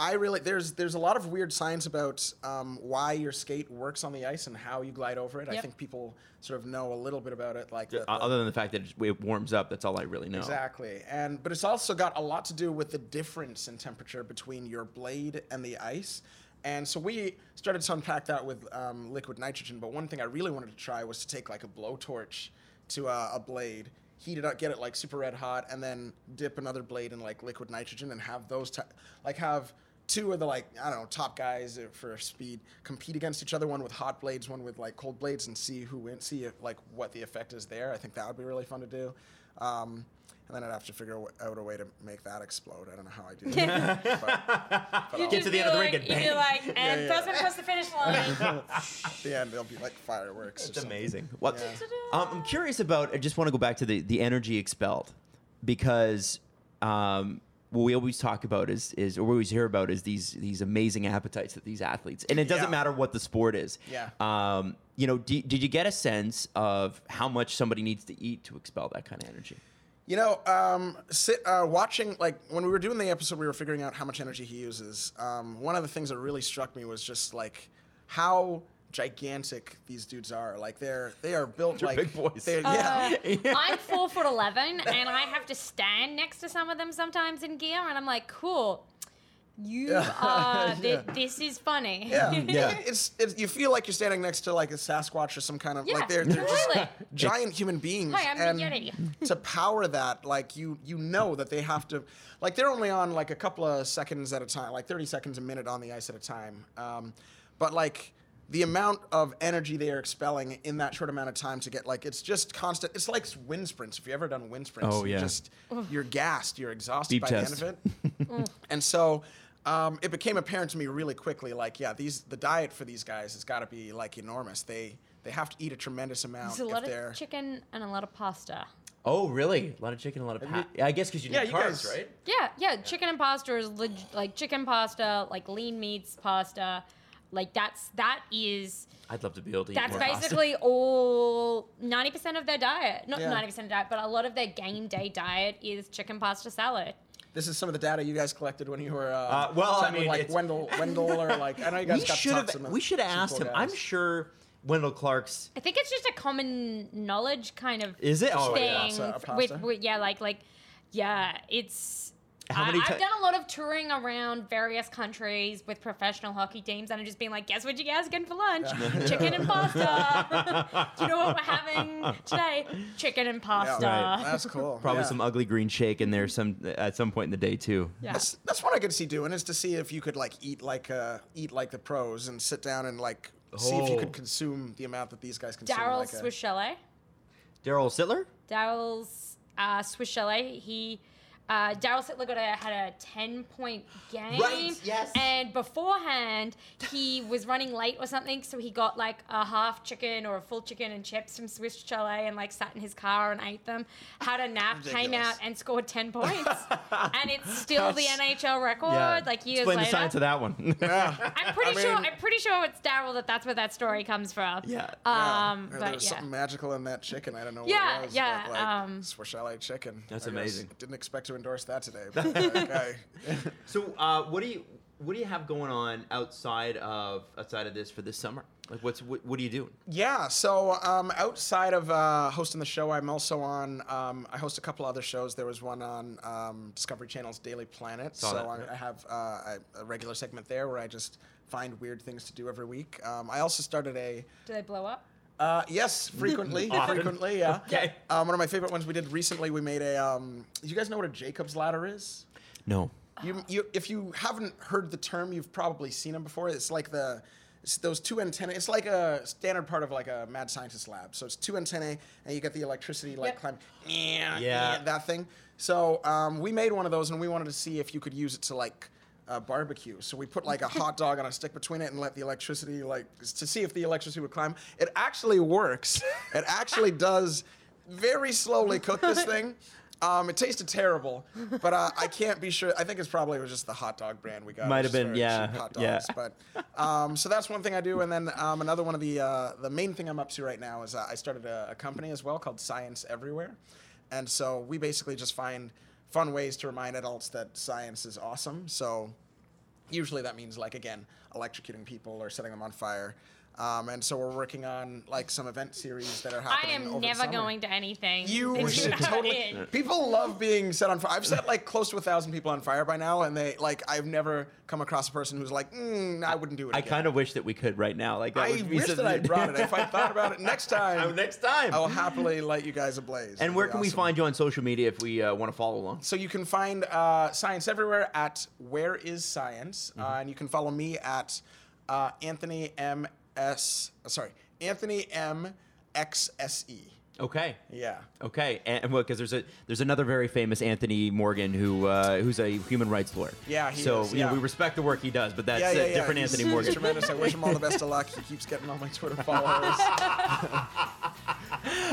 Speaker 2: I really there's there's a lot of weird science about um, why your skate works on the ice and how you glide over it. I think people sort of know a little bit about it, like the, the-
Speaker 1: Other than the fact that it- it warms up, that's all I really know.
Speaker 2: Exactly, and but it's also got a lot to do with the difference in temperature between your blade and the ice. And so we started to unpack that with um, liquid nitrogen. But one thing I really wanted to try was to take like a blowtorch to a, a blade, heat it up, get it like super red hot, and then dip another blade in like liquid nitrogen and have those ti like have two of the like I don't know top guys uh, for speed compete against each other, one with hot blades, one with like cold blades, and see who wins, see if, like what the effect is there. I think that would be really fun to do. Um, and then I'd have to figure out a way to make that explode. I don't know how I do that. but, but
Speaker 3: You
Speaker 2: I'll-
Speaker 1: Get to the end of the
Speaker 3: like,
Speaker 1: ring and
Speaker 3: you'd be like, and
Speaker 2: yeah.
Speaker 3: first one across the finish line.
Speaker 2: at the end, there'll be like fireworks.
Speaker 1: It's amazing. Well,
Speaker 2: Yeah.
Speaker 1: um, I'm curious about. I just want to go back to the the energy expelled because um, what we always talk about is is or we always hear about is these these amazing appetites that these athletes, and it doesn't
Speaker 2: Yeah.
Speaker 1: matter what the sport is.
Speaker 2: Yeah.
Speaker 1: Um, you know, did you get a sense of how much somebody needs to eat to expel that kind of energy?
Speaker 2: You know, um, sit, uh, watching like when we were doing the episode, we were figuring out how much energy he uses. Um, one of the things that really struck me was just like how gigantic these dudes are. Like they're they are built
Speaker 1: They're
Speaker 2: like
Speaker 1: big boys.
Speaker 2: they're- yeah.
Speaker 3: Uh, I'm four foot eleven, and I have to stand next to some of them sometimes in gear, and I'm like, cool. You are. thi-
Speaker 2: Yeah.
Speaker 3: This is funny.
Speaker 2: Yeah,
Speaker 1: Yeah.
Speaker 2: It's, it's you feel like you're standing next to like a Sasquatch or some kind of
Speaker 3: Yeah,
Speaker 2: like they're they're just
Speaker 3: completely.
Speaker 2: giant human beings.
Speaker 3: Hi, I'm the
Speaker 2: and
Speaker 3: Yeti.
Speaker 2: to power that, like you you know that they have to, like they're only on like a couple of seconds at a time, like 30 seconds a minute on the ice at a time. Um, but like the amount of energy they are expelling in that short amount of time to get like it's just constant. It's like wind sprints. If you ever done wind sprints,
Speaker 1: Oh,
Speaker 2: you
Speaker 1: yeah.
Speaker 2: just you're gassed, you're exhausted
Speaker 1: Beep
Speaker 2: by
Speaker 1: test.
Speaker 2: the end of it. and so um, it became apparent to me really quickly, like, yeah, these the diet for these guys has got to be like enormous. They they have to eat a tremendous amount
Speaker 3: There's a lot
Speaker 2: they're
Speaker 3: of chicken and a lot of pasta.
Speaker 1: Oh, really? A lot of chicken, a lot of
Speaker 2: Have
Speaker 1: pat. I guess because you need
Speaker 2: Yeah, you
Speaker 1: carbs,
Speaker 2: guys-
Speaker 1: right?
Speaker 3: Yeah, yeah. Chicken and pasta is leg- like chicken pasta, like lean meats pasta. Like that's that is
Speaker 1: I'd love to be able to eat
Speaker 3: that's
Speaker 1: more pasta.
Speaker 3: basically all ninety percent of their diet. Not
Speaker 2: Yeah.
Speaker 3: ninety percent of diet, but a lot of their game day diet is chicken pasta salad.
Speaker 2: This is some of the data you guys collected when you were. Uh,
Speaker 1: Uh, well, I mean,
Speaker 2: like Wendel, Wendel, or like I know you guys
Speaker 1: we
Speaker 2: got
Speaker 1: should
Speaker 2: to talk to
Speaker 1: have. We should have asked
Speaker 2: cool
Speaker 1: him.
Speaker 2: guys.
Speaker 1: I'm sure Wendel Clark's.
Speaker 3: I think it's just a common knowledge kind of
Speaker 1: Is it? Oh,
Speaker 3: thing
Speaker 1: yeah.
Speaker 2: Pasta-
Speaker 3: with, with yeah, like like yeah, it's.
Speaker 1: How
Speaker 3: I,
Speaker 1: many
Speaker 3: I've
Speaker 1: ti-
Speaker 3: done a lot of touring around various countries with professional hockey teams, and I'm just being like, "Guess what you guys getting for lunch? Chicken and pasta. Do you know what we're having today? Chicken and pasta."
Speaker 1: Right.
Speaker 2: That's cool.
Speaker 1: Probably
Speaker 2: yeah.
Speaker 1: some ugly green shake in there some at some point in the day too.
Speaker 3: Yeah.
Speaker 2: That's that's what I could see doing is to see if you could like eat like uh eat like the pros and sit down and like see if you
Speaker 1: Oh.
Speaker 2: could consume the amount that these guys consume.
Speaker 3: Daryl
Speaker 2: like a-
Speaker 3: Swiss Chalet.
Speaker 1: Daryl Sittler.
Speaker 3: Daryl's uh, Swiss Chalet. He uh, Daryl Sittler had a ten point game.
Speaker 1: Right, yes.
Speaker 3: And beforehand, he was running late or something, so he got like a half chicken or a full chicken and chips from Swiss Chalet and like sat in his car and ate them. Had a nap, came out and scored ten points, and it's still the NHL record. Like years
Speaker 1: Explain
Speaker 3: later.
Speaker 1: the science of that one.
Speaker 2: Yeah.
Speaker 3: I'm pretty
Speaker 2: I
Speaker 3: sure. I'm pretty sure it's Daryl that that's where that story comes from.
Speaker 1: Yeah.
Speaker 2: Yeah.
Speaker 3: Um,
Speaker 2: There- was
Speaker 3: yeah.
Speaker 2: something magical in that chicken. I don't know
Speaker 3: Yeah,
Speaker 2: what it was.
Speaker 3: yeah,
Speaker 2: But, like,
Speaker 3: um,
Speaker 2: Swiss Chalet chicken.
Speaker 1: That's
Speaker 2: I guess.
Speaker 1: amazing.
Speaker 2: Didn't expect to endorse that today. But, okay.
Speaker 1: so, uh, what do you what do you have going on outside of outside of this for this summer? Like, what's what, what are you doing?
Speaker 2: Yeah, so um, outside of uh, hosting the show, I'm also on. Um, I host a couple other shows. There was one on um, Discovery Channel's Daily Planet.
Speaker 1: Saw
Speaker 2: so
Speaker 1: that,
Speaker 2: I,
Speaker 1: yeah.
Speaker 2: I have uh, I- a regular segment there where I just find weird things to do every week. Um, I also started a.
Speaker 3: Do they blow up?
Speaker 2: Uh, yes, frequently,
Speaker 1: Often.
Speaker 2: frequently, yeah.
Speaker 1: Okay.
Speaker 2: Um, one of my favorite ones we did recently. We made a. Um, you guys know what a Jacob's ladder is?
Speaker 1: No.
Speaker 2: You, you, if you haven't heard the term, you've probably seen them before. It's like the, it's those two antennae. It's like a standard part of like a mad scientist lab. So it's two antennae, and you get the electricity like
Speaker 3: Yep.
Speaker 2: climb, yeah,
Speaker 1: Yeah.
Speaker 2: that thing. So um, we made one of those, and we wanted to see if you could use it to like uh, barbecue. So we put like a hot dog on a stick between it and let the electricity like to see if the electricity would climb. It actually works. It actually does very slowly cook this thing. Um, it tasted terrible, but uh, I can't be sure. I think it's probably it was just the hot dog brand we got.
Speaker 1: Might have been, yeah,
Speaker 2: hot
Speaker 1: yeah.
Speaker 2: dogs. But um, so that's one thing I do, and then um, another one of the uh, the main thing I'm up to right now is uh, I started a, a company as well called Science Everywhere, and so we basically just find fun ways to remind adults that science is awesome. So usually that means like again electrocuting people or setting them on fire. Um, and so we're working on like some event series that are happening.
Speaker 3: I
Speaker 2: happening.
Speaker 3: am
Speaker 2: over the
Speaker 3: never
Speaker 2: summer.
Speaker 3: going to anything.
Speaker 2: You should totally. People love being set on fire. I've set like close to a thousand people on fire by now, and they like I've never come across a person who's like, mm, I wouldn't do it.
Speaker 1: I kind of wish that we could right now. Like, that
Speaker 2: I
Speaker 1: would be
Speaker 2: wish
Speaker 1: so-
Speaker 2: that I brought it. If I thought about it next time,
Speaker 1: next time.
Speaker 2: I'll happily light you guys ablaze.
Speaker 1: and
Speaker 2: It'd
Speaker 1: where
Speaker 2: be
Speaker 1: can we find you on social media if we uh, want to follow along?
Speaker 2: So you can find uh, science everywhere at Where Is Science,
Speaker 1: Mm-hmm.
Speaker 2: uh, and you can follow me at uh, Anthony M S. Sorry, Anthony M X S E.
Speaker 1: Okay.
Speaker 2: Yeah.
Speaker 1: Okay, and well, because there's a there's another very famous Anthony Morgan who uh, who's a human rights lawyer.
Speaker 2: Yeah, he
Speaker 1: so
Speaker 2: is,
Speaker 1: you know we respect the work he does, but that's
Speaker 2: yeah, yeah,
Speaker 1: a different
Speaker 2: He's-
Speaker 1: Anthony Morgan.
Speaker 2: tremendous. I wish him all the best of luck. He keeps getting all my Twitter followers.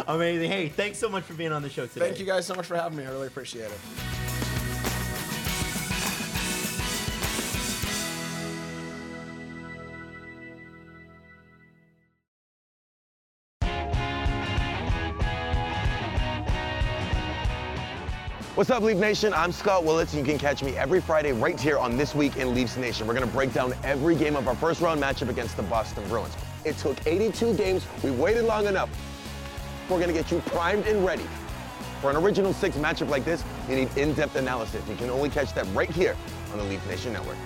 Speaker 1: Amazing. Hey, thanks so much for being on the show today.
Speaker 2: Thank you guys so much for having me. I really appreciate it.
Speaker 4: What's up, Leaf Nation? I'm Scott Willits, and you can catch me every Friday right here on This Week in Leafs Nation. We're going to break down every game of our first round matchup against the Boston Bruins. It took 82 games. We waited long enough. We're going to get you primed and ready. For an original six matchup like this, you need in-depth analysis. You can only catch that right here on the Leaf Nation Network.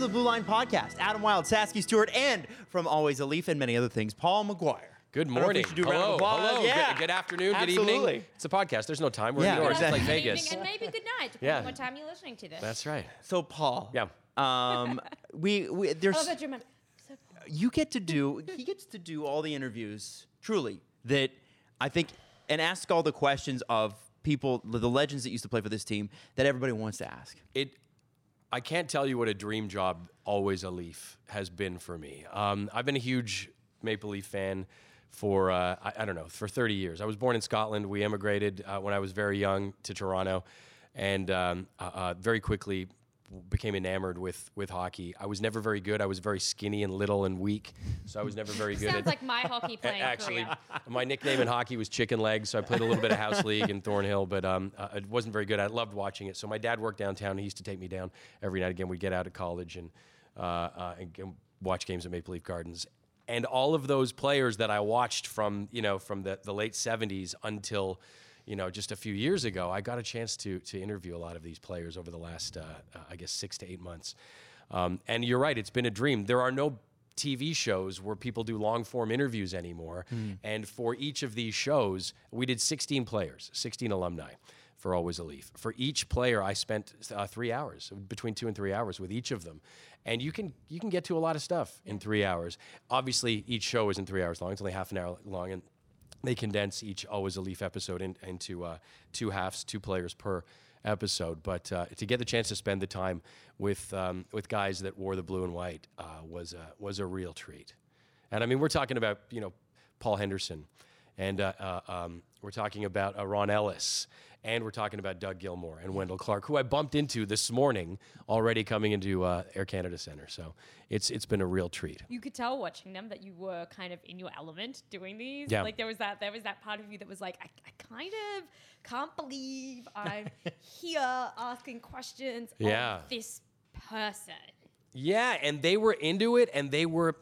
Speaker 1: Hey, the Blue Line Podcast. Adam Wild, Sasky Stewart, and from Always a Leaf and many other things, Paul McGuire.
Speaker 5: Good
Speaker 1: I don't know if we
Speaker 5: morning.
Speaker 1: do a round of
Speaker 5: hello. hello.
Speaker 1: Yeah.
Speaker 5: Good, good afternoon. Good evening. It's a podcast. There's no time. We're
Speaker 1: Yeah,
Speaker 5: indoors.
Speaker 1: exactly.
Speaker 5: It's like
Speaker 3: Good
Speaker 5: Vegas.
Speaker 3: evening and maybe good night, depending
Speaker 5: Yeah.
Speaker 3: on what time you're listening to this.
Speaker 5: That's right.
Speaker 1: So, Paul.
Speaker 5: Yeah.
Speaker 1: Um, we, we there's
Speaker 3: Oh, but you're so-
Speaker 1: you get to do he gets to do all the interviews truly that I think and ask all the questions of people the legends that used to play for this team that everybody wants to ask.
Speaker 5: It. I can't tell you what a dream job always a Leaf has been for me. Um, I've been a huge Maple Leaf fan for uh, I, I don't know for 30 years. I was born in Scotland. We emigrated uh, when I was very young to Toronto, and um, uh, uh, very quickly became enamored with with hockey. I was never very good. I was very skinny and little and weak, so I was never very good.
Speaker 3: Sounds like my hockey playing
Speaker 5: Actually, my nickname in hockey was Chicken Legs, so I played a little bit of house league in Thornhill, but um, uh, it wasn't very good. I loved watching it. So my dad worked downtown. He used to take me down every night. Again, we'd get out of college and, uh, uh, and watch games at Maple Leaf Gardens. And all of those players that I watched from you know from the, the late '70s until you know just a few years ago, I got a chance to to interview a lot of these players over the last uh, I guess six to eight months. Um, and you're right, it's been a dream. There are no TV shows where people do long form interviews anymore. And for each of these shows, we did 16 players, 16 alumni for Always a Leaf. For each player, I spent uh, three hours, between two and three hours with each of them. And you can you can get to a lot of stuff in three hours. Obviously, each show isn't three hours long; it's only half an hour long, and they condense each always a leaf episode in, into uh, two halves, two players per episode. But uh, to get the chance to spend the time with um, with guys that wore the blue and white uh, was a, was a real treat. And I mean, we're talking about you know Paul Henderson, and uh, uh, um, we're talking about uh, Ron Ellis, and we're talking about Doug Gilmour and Wendel Clark, who I bumped into this morning already coming into uh, Air Canada Center. So it's it's been a real treat.
Speaker 3: You could tell watching them that you were kind of in your element doing these.
Speaker 5: Yeah.
Speaker 3: Like there was that there was that part of you that was like, I, I kind of can't believe I'm here asking questions
Speaker 5: Yeah.
Speaker 3: of this person.
Speaker 5: Yeah, and they were into it, and they were.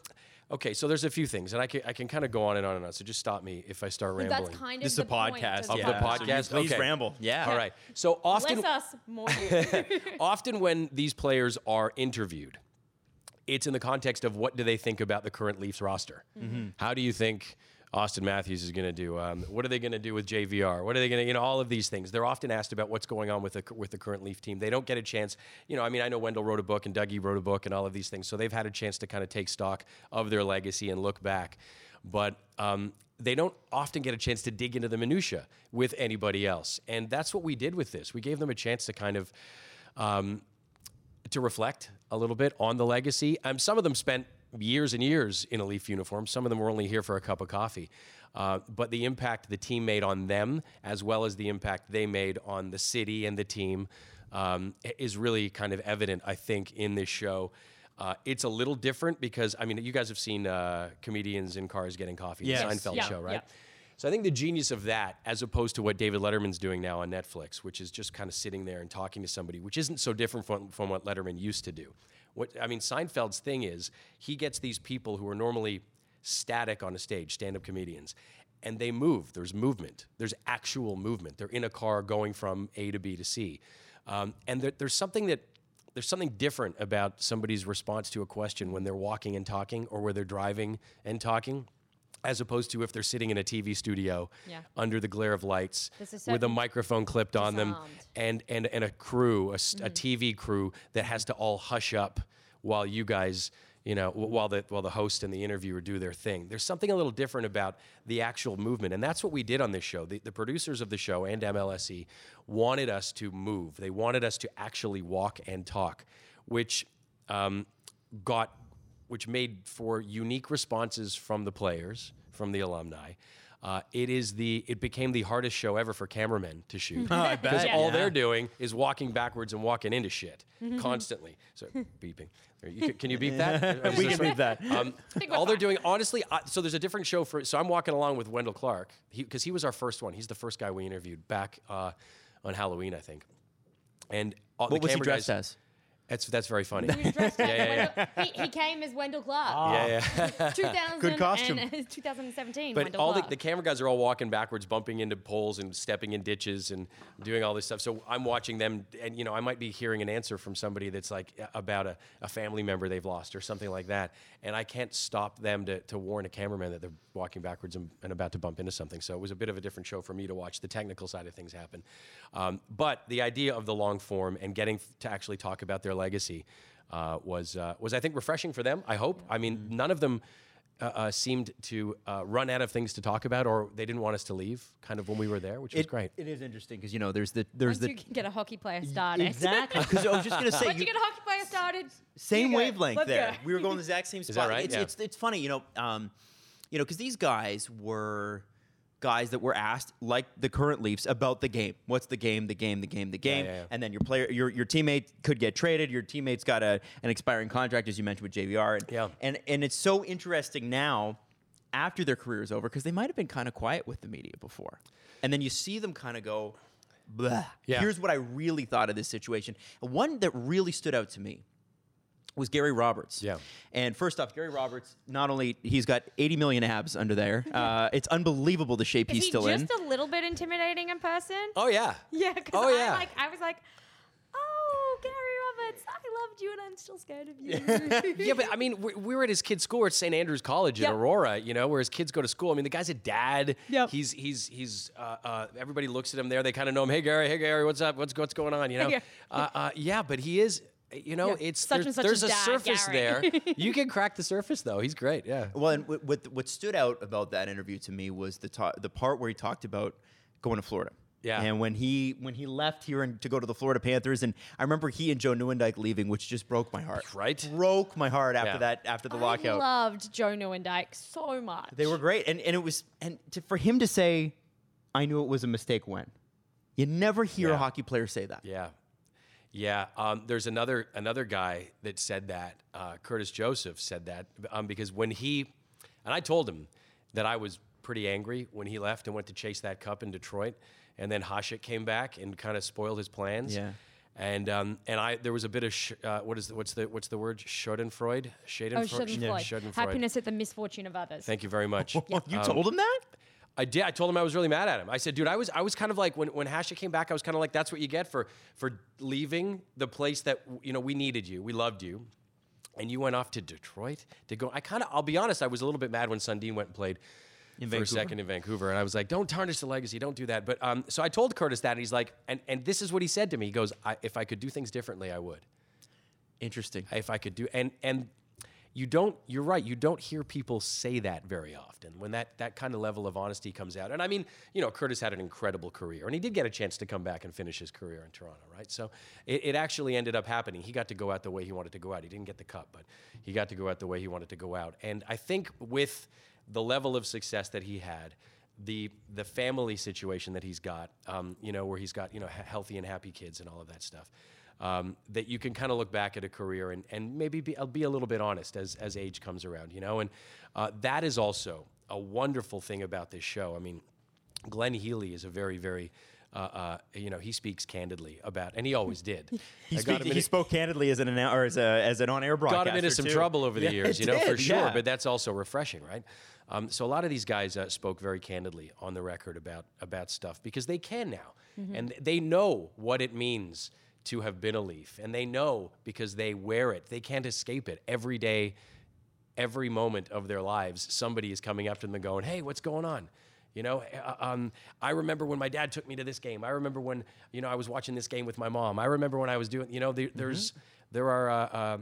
Speaker 5: Okay, so there's a few things, and I can I can kind of go on and on and on. So just stop me if I start rambling.
Speaker 3: that's kind of
Speaker 1: This is
Speaker 3: the
Speaker 1: a
Speaker 3: point
Speaker 1: podcast.
Speaker 5: Of
Speaker 1: yeah.
Speaker 5: the
Speaker 1: So
Speaker 5: podcast?
Speaker 1: please
Speaker 5: Okay.
Speaker 1: ramble. Yeah.
Speaker 5: All right. So often,
Speaker 3: Less us, more
Speaker 5: often when these players are interviewed, it's in the context of what do they think about the current Leafs roster? Mm-hmm. How do you think Auston Matthews is going to do? Um, what are they going to do with JVR? What are they going to, you know, all of these things. They're often asked about what's going on with the with the current Leaf team. They don't get a chance. You know, I mean, I know Wendel wrote a book and Dougie wrote a book and all of these things, so they've had a chance to kind of take stock of their legacy and look back, but. Um, they don't often get a chance to dig into the minutia with anybody else, and that's what we did with this. We gave them a chance to kind of um, to reflect a little bit on the legacy. Um, some of them spent years and years in a Leaf uniform. Some of them were only here for a cup of coffee. Uh, but the impact the team made on them, as well as the impact they made on the city and the team, um, is really kind of evident, I think, in this show. Uh, it's a little different because, I mean, you guys have seen uh, comedians in cars getting coffee,
Speaker 1: Yes.
Speaker 5: the Seinfeld
Speaker 3: Yeah,
Speaker 5: show, right?
Speaker 3: yeah.
Speaker 5: So I think the genius of that, as opposed to what David Letterman's doing now on Netflix, which is just kind of sitting there and talking to somebody, which isn't so different from, from what Letterman used to do. What I mean, Seinfeld's thing is he gets these people who are normally static on a stage, stand-up comedians, and they move. There's movement. There's actual movement. They're in a car going from A to B to C, um, and there, there's something that there's something different about somebody's response to a question when they're walking and talking, or where they're driving and talking as opposed to if they're sitting in a TV studio
Speaker 3: Yeah.
Speaker 5: under the glare of lights
Speaker 3: a
Speaker 5: with a microphone clipped on them and, and, and a crew, a TV crew that has to all hush up while you guys, you know, while the, while the host and the interviewer do their thing. There's something a little different about the actual movement. And that's what we did on this show. The, the producers of the show and MLSE wanted us to move. They wanted us to actually walk and talk, which um, got which made for unique responses from the players, from the alumni, Uh, it is the it became the hardest show ever for cameramen to shoot. Because
Speaker 1: bet.
Speaker 5: all
Speaker 1: Yeah.
Speaker 5: they're doing is walking backwards and walking into shit constantly. So beeping. You- can you beep that?
Speaker 1: We can
Speaker 5: right?
Speaker 1: beep that.
Speaker 5: Um, all they're doing, honestly, I, so there's a different show for. So I'm walking along with Wendel Clark because he, was our first one. He's the first guy we interviewed back uh, on Halloween, I think. And all,
Speaker 1: What
Speaker 5: the
Speaker 1: was he
Speaker 5: camera
Speaker 1: dressed
Speaker 5: guys,
Speaker 1: as?
Speaker 5: That's that's very funny.
Speaker 3: He was dressed as
Speaker 5: Yeah, yeah,
Speaker 3: Wendel- He, he came as Wendel Clark.
Speaker 5: yeah, yeah.
Speaker 3: 2000
Speaker 1: Good costume.
Speaker 3: And, 2017.
Speaker 5: But
Speaker 3: Wendel
Speaker 5: all the, the camera guys are all walking backwards, bumping into poles and stepping in ditches and doing all this stuff. So I'm watching them, and you know, I might be hearing an answer from somebody that's like about a, a family member they've lost or something like that, and I can't stop them to, to warn a cameraman that they're walking backwards and, and about to bump into something. So it was a bit of a different show for me to watch the technical side of things happen. Um, but the idea of the long form and getting to actually talk about their legacy uh, was uh, was I think refreshing for them. I hope. I mean, none of them uh, uh, seemed to uh, run out of things to talk about, or they didn't want us to leave. Kind of when we were there, which was great.
Speaker 1: It is interesting because you know there's the there's
Speaker 3: Once
Speaker 1: the
Speaker 3: you get a hockey player started.
Speaker 1: exactly because I was just gonna say
Speaker 3: Once you
Speaker 1: you-
Speaker 3: get a hockey player started,
Speaker 1: same wavelength
Speaker 3: Let's
Speaker 1: there.
Speaker 3: go.
Speaker 1: We were going the exact same spot.
Speaker 5: that right?
Speaker 1: It's,
Speaker 5: Yeah.
Speaker 1: it's it's funny, you know, um, you know, because these guys were guys that were asked, like the current Leafs, about the game. What's the game? The game? The game? The game?
Speaker 5: yeah, yeah.
Speaker 1: And then your player, your your teammate could get traded. Your teammate's got a an expiring contract, as you mentioned with JVR. And,
Speaker 5: Yeah.
Speaker 1: And and it's so interesting now. After their career is over, because they might have been kind of quiet with the media before, and then you see them kind of go, Blah.
Speaker 5: Yeah.
Speaker 1: Here's what I really thought of this situation. One that really stood out to me was Gary Roberts.
Speaker 5: Yeah.
Speaker 1: And first off, Gary Roberts, not only he's got 80 million abs under there, uh, it's unbelievable the shape
Speaker 3: is
Speaker 1: he's
Speaker 3: he
Speaker 1: still in.
Speaker 3: just a little bit intimidating in person?
Speaker 5: Oh yeah.
Speaker 3: Yeah, because
Speaker 5: Oh,
Speaker 3: I
Speaker 5: yeah.
Speaker 3: like I was like, oh, Gary Roberts, I loved you and I'm still scared of you.
Speaker 5: yeah, but I mean, we, we were at his kid's school at St. Andrews College in
Speaker 3: Yep.
Speaker 5: Aurora, you know, where his kids go to school. I mean, the guy's a dad.
Speaker 3: Yeah.
Speaker 5: He's he's he's. Uh, uh, everybody looks at him there. They kind of know him. Hey, Gary. Hey, Gary. What's up? What's what's going on? You know.
Speaker 3: Yeah.
Speaker 5: uh, uh, yeah, but he is. You know,
Speaker 3: Yeah.
Speaker 5: it's
Speaker 3: Such
Speaker 5: there's,
Speaker 3: and such
Speaker 5: there's
Speaker 3: a
Speaker 5: a
Speaker 3: dad,
Speaker 5: surface
Speaker 3: Gary.
Speaker 5: there. You can crack the surface though. He's great. Yeah.
Speaker 1: Well, and what, what, what stood out about that interview to me was the ta- the part where he talked about going to Florida.
Speaker 5: Yeah.
Speaker 1: And when he when he left here and to go to the Florida Panthers, and I remember he and Joe Nieuwendyk leaving, which just broke my heart.
Speaker 5: Right.
Speaker 1: Broke my heart after
Speaker 5: Yeah.
Speaker 1: that after the
Speaker 3: I
Speaker 1: lockout.
Speaker 3: loved Joe Nieuwendyk so much.
Speaker 1: They were great, and and it was and to, for him to say, "I knew it was a mistake." When you never hear a hockey player say that.
Speaker 5: Yeah, yeah. Um, there's another another guy that said that. Uh, Curtis Joseph said that um, because when he and I told him that I was pretty angry when he left and went to chase that cup in Detroit, and then Hasek came back and kind of spoiled his plans.
Speaker 1: Yeah.
Speaker 5: And um, and I there was a bit of sh- uh, what is the, what's the what's the word Schadenfreude
Speaker 3: Oh,
Speaker 5: Schadenfreude
Speaker 3: Schadenfreude.
Speaker 5: Schadenfreude.
Speaker 3: Happiness at the misfortune of others.
Speaker 5: Thank you very much.
Speaker 1: You
Speaker 5: Um,
Speaker 1: told him that?
Speaker 5: I did. I told him I was really mad at him. I said, dude, I was I was kind of like when when Hasek came back, I was kind of like, that's what you get for for leaving the place that you know we needed you, we loved you, and you went off to Detroit to go. I kind of, I'll be honest, I was a little bit mad when Sundin went and played.
Speaker 1: In
Speaker 5: for a second in Vancouver, and I was like, "Don't tarnish the legacy. Don't do that." But um, so I told Curtis that, and he's like, and and this is what he said to me. He goes, I, "If I could do things differently, I would."
Speaker 1: Interesting.
Speaker 5: if I could do and and you don't you're right you don't hear people say that very often when that that kind of level of honesty comes out. And I mean you know Curtis had an incredible career and he did get a chance to come back and finish his career in Toronto right? So it, it actually ended up happening. He got to go out the way he wanted to go out. He didn't get the cup but he got to go out the way he wanted to go out. And I think with the level of success that he had the the family situation that he's got, um, you know, where he's got you know healthy and happy kids and all of that stuff, um, that you can kind of look back at a career and, and maybe be, I'll be a little bit honest as as age comes around, you know, and uh, that is also a wonderful thing about this show. I mean, Glenn Healy is a very very uh, uh, you know, he speaks candidly about, and he always did.
Speaker 1: He, speak, he
Speaker 5: a-
Speaker 1: spoke candidly as an or as a as an on-air broadcaster.
Speaker 5: got him into some
Speaker 1: too.
Speaker 5: trouble over the
Speaker 1: Yeah,
Speaker 5: years, you know, for sure.
Speaker 1: yeah.
Speaker 5: But that's also refreshing, right? Um, so a lot of these guys uh, spoke very candidly on the record about about stuff because they can now, and they know what it means to have been a Leaf, and they know because they wear it. They can't escape it every day, every moment of their lives. Somebody is coming up to them and going, "Hey, what's going on?" You know, uh, um, I remember when my dad took me to this game. I remember when you know I was watching this game with my mom. I remember when I was doing. You know, there, there's there are. Uh, uh,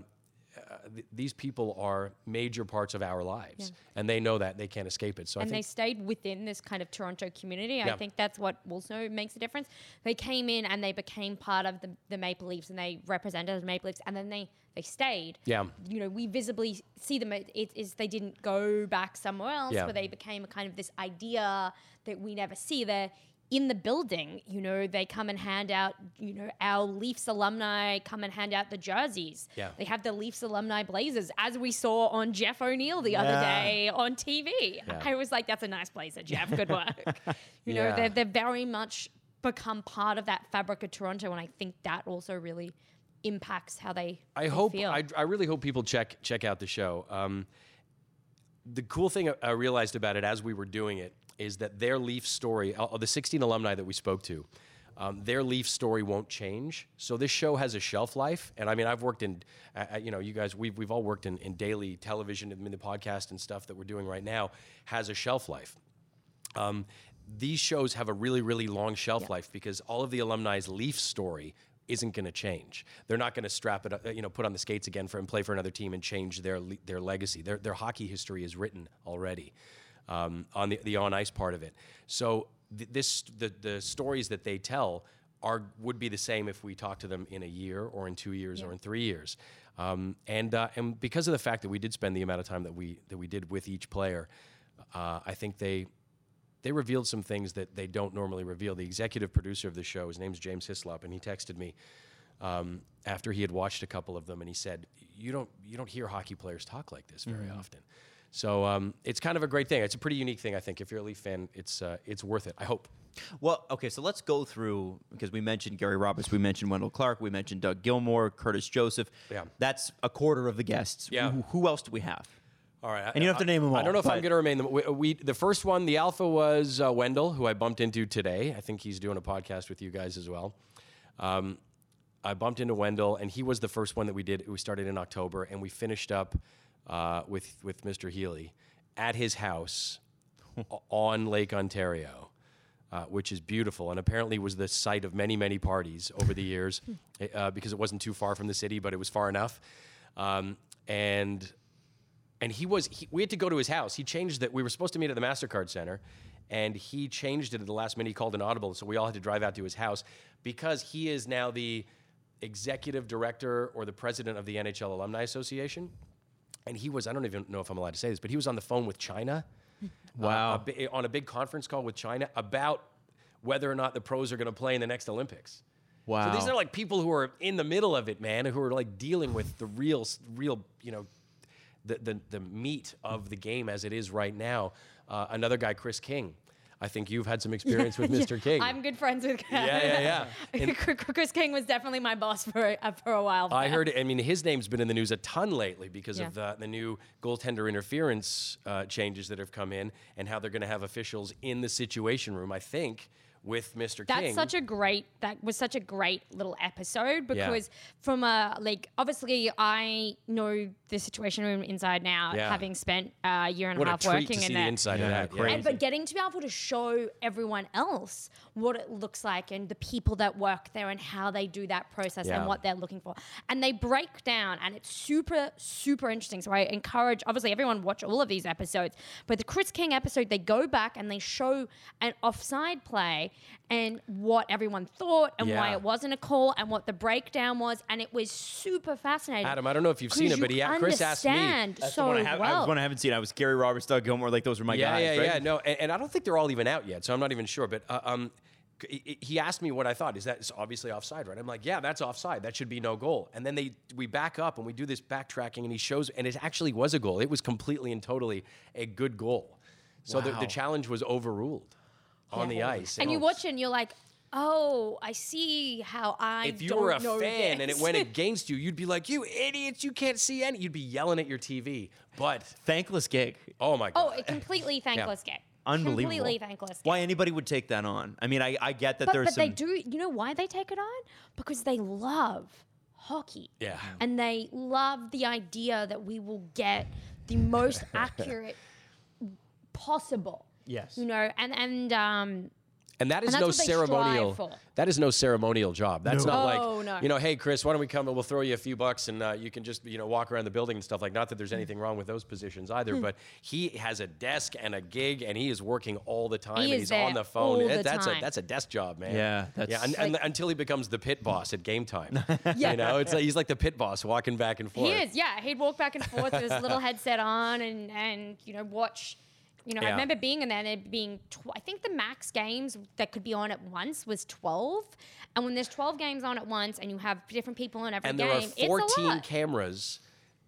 Speaker 5: th- these people are major parts of our lives, and they know that they can't escape it. So I
Speaker 3: and they stayed within this kind of Toronto community.
Speaker 5: Yeah.
Speaker 3: I think that's what also makes a difference. They came in and they became part of the, the Maple Leafs and they represented the Maple Leafs and then they, they stayed.
Speaker 5: Yeah.
Speaker 3: You know, we visibly see them. It it is they didn't go back somewhere else
Speaker 5: Yeah.
Speaker 3: where they became a kind of this idea that we never see. They're in the building, you know, they come and hand out, you know, our Leafs alumni come and hand out the jerseys.
Speaker 5: Yeah.
Speaker 3: They have the Leafs alumni blazers, as we saw on Jeff O'Neill the other day on TV.
Speaker 5: Yeah.
Speaker 3: I was like, that's a nice blazer, Jeff. Good work. you know,
Speaker 5: Yeah.
Speaker 3: they're, they're very much become part of that fabric of Toronto. And I think that also really impacts how they,
Speaker 5: I
Speaker 3: they
Speaker 5: hope
Speaker 3: feel.
Speaker 5: I, I really hope people check check out the show. Um, the cool thing I realized about it as we were doing it is that their Leaf story, uh, the 16 alumni that we spoke to, um, their Leaf story won't change. So this show has a shelf life, and I mean, I've worked in, uh, uh, you know, you guys, we've we've all worked in, in daily television, I mean, the podcast and stuff that we're doing right now has a shelf life. Um, these shows have a really, really long shelf life because all of the alumni's Leaf story isn't going to change. They're not going to strap it, uh, you know, put on the skates again for and play for another team and change their their legacy. Their their hockey history is written already um, on the the on ice part of it. So th- this the the stories that they tell are would be the same if we talked to them in a year or in two years or in three years. Um, and uh, and because of the fact that we did spend the amount of time that we that we did with each player, uh, I think they they revealed some things that they don't normally reveal. The executive producer of the show, his name's James Hislop, and he texted me um, after he had watched a couple of them, and he said, "You don't you don't hear hockey players talk like this very often." So um, it's kind of a great thing. It's a pretty unique thing, I think. If you're a Leaf fan, it's uh, it's worth it. I hope.
Speaker 1: Well, okay, so let's go through because we mentioned Gary Roberts, we mentioned Wendel Clark, we mentioned Doug Gilmour, Curtis Joseph.
Speaker 5: Yeah.
Speaker 1: That's a quarter of the guests.
Speaker 5: Yeah.
Speaker 1: Who, who else do we have?
Speaker 5: All right,
Speaker 1: And you don't have to name them all.
Speaker 5: I don't know if I'm going to remain them. We, we the first one, the alpha was uh, Wendel, who I bumped into today. I think he's doing a podcast with you guys as well. Um, I bumped into Wendel, and he was the first one that we did. We started in October, and we finished up uh, with with Mr. Healy at his house on Lake Ontario. Uh, which is beautiful and apparently was the site of many, many parties over the years uh, because it wasn't too far from the city, but it was far enough. Um, and and he was he, we had to go to his house he changed that we were supposed to meet at the mastercard center and he changed it at the last minute he called an audible so we all had to drive out to his house because he is now the executive director or the president of the nhl alumni association and he was i don't even know if i'm allowed to say this but he was on the phone with china
Speaker 1: Wow.
Speaker 5: uh, a on a big conference call with china about whether or not the pros are going to play in the next olympics
Speaker 1: Wow.
Speaker 5: so these are like people who are in the middle of it, man, who are like dealing with the real, real, you know, the the, the meat of the game as it is right now. Uh, another guy, Kris King. I think you've had some experience with Mr. King.
Speaker 3: I'm good friends with
Speaker 5: yeah, yeah, yeah.
Speaker 3: Kris King was definitely my boss for uh, for a while.
Speaker 5: I heard. I mean, his name's been in the news a ton lately because
Speaker 3: Yeah.
Speaker 5: of the, the new goaltender interference uh, changes that have come in, and how they're going to have officials in the situation room. I think with Mr.
Speaker 3: That's
Speaker 5: King.
Speaker 3: such a great. That was such a great little episode
Speaker 5: Yeah.
Speaker 3: because from a like obviously I know the situation room inside now,
Speaker 5: Yeah.
Speaker 3: having spent a year and
Speaker 5: what
Speaker 3: a
Speaker 5: a
Speaker 3: half
Speaker 5: treat
Speaker 3: working
Speaker 5: to see
Speaker 3: in
Speaker 5: the
Speaker 3: there.
Speaker 5: inside
Speaker 1: Yeah,
Speaker 5: of that.
Speaker 1: crazy.
Speaker 3: And, but getting to be able to show everyone else what it looks like and the people that work there and how they do that process
Speaker 5: Yeah.
Speaker 3: and what they're looking for. And they break down and it's super, super interesting. So I encourage, obviously, everyone watch all of these episodes. But the Kris King episode, they go back and they show an offside play and what everyone thought and why it wasn't a call and what the breakdown was. And it was super fascinating.
Speaker 5: Adam, I don't know if you've seen it, but
Speaker 3: you
Speaker 5: he, Kris asked me.
Speaker 1: That's
Speaker 3: so
Speaker 1: the one I, have,
Speaker 3: well.
Speaker 1: I, one I haven't seen. I was Gary Roberts, Doug Gilmour. Like those were my
Speaker 5: yeah,
Speaker 1: guys.
Speaker 5: yeah,
Speaker 1: right?
Speaker 5: yeah. No, and, and I don't think they're all even out yet, so I'm not even sure. But uh, um, he- he asked me what I thought. Is that it's obviously offside, right? I'm like, yeah, that's offside. That should be no goal. And then they we back up and we do this backtracking, and he shows, and it actually was a goal. It was completely and totally a good goal. So the, the challenge was overruled on the ice.
Speaker 3: and you watch it and you're like, oh, I see how I
Speaker 5: If you
Speaker 3: don't
Speaker 5: were a
Speaker 3: know
Speaker 5: fan and it went against you, you'd be like, "You idiots! You can't see any." You'd be yelling at your TV. But
Speaker 1: Thankless gig.
Speaker 5: oh my god.
Speaker 3: oh,
Speaker 5: god!
Speaker 3: a completely thankless gig.
Speaker 1: Unbelievable.
Speaker 3: Completely thankless.
Speaker 1: Why anybody would take that on? I mean, I, I get that
Speaker 3: But,
Speaker 1: there's
Speaker 3: but
Speaker 1: some.
Speaker 3: they do. You know why they take it on? Because they love hockey.
Speaker 5: Yeah.
Speaker 3: And they love the idea that we will get the most accurate possible.
Speaker 1: Yes.
Speaker 3: You know, and and um,
Speaker 5: And that is
Speaker 3: that's
Speaker 5: no
Speaker 3: what they strive
Speaker 5: ceremonial. That is no ceremonial job. That's not
Speaker 3: Oh,
Speaker 5: like
Speaker 3: no.
Speaker 5: you know, hey Kris, why don't we come and we'll throw you a few bucks and uh, you can just you know walk around the building and stuff like. Not that
Speaker 3: Hmm.
Speaker 5: there's anything wrong with those positions either, but he has a desk and a gig and he is working all the time
Speaker 3: He
Speaker 5: and
Speaker 3: is
Speaker 5: he's
Speaker 3: there
Speaker 5: on the phone.
Speaker 3: all
Speaker 5: It-
Speaker 3: the
Speaker 5: that's a that's a desk job, man.
Speaker 1: Yeah, that's-
Speaker 5: yeah, and, and
Speaker 3: Like-
Speaker 5: until he becomes the pit boss at game time.
Speaker 3: Yeah.
Speaker 5: you know, it's like, he's like the pit boss walking back and forth.
Speaker 3: He is, yeah. He'd walk back and forth with his little headset on and, and you know, watch. You know, I remember being in there and it being, tw- I think the max games that could be on at once was 12. And when there's 12 games on at once and you have different people in every
Speaker 5: and
Speaker 3: game,
Speaker 5: there are
Speaker 3: it's a
Speaker 5: 14 cameras,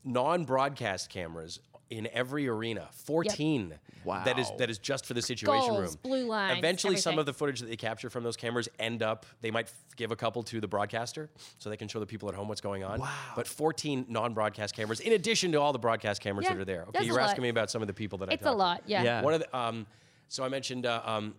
Speaker 5: non-broadcast cameras in every arena. 14. That is
Speaker 1: Wow.
Speaker 5: That is that is just for the situation
Speaker 3: Goals,
Speaker 5: room.
Speaker 3: blue lines,
Speaker 5: Eventually, some of the footage that they capture from those cameras end up. They might f- give a couple to the broadcaster, so they can show the people at home what's going on. Wow. But 14 non-broadcast cameras, in addition to all the broadcast cameras
Speaker 3: Yeah,
Speaker 5: that are there. Okay,
Speaker 3: you're
Speaker 5: were
Speaker 3: lot.
Speaker 5: asking me about some of the people that I
Speaker 3: It's a lot, yeah.
Speaker 1: Yeah.
Speaker 5: One of the um, so I mentioned uh, um,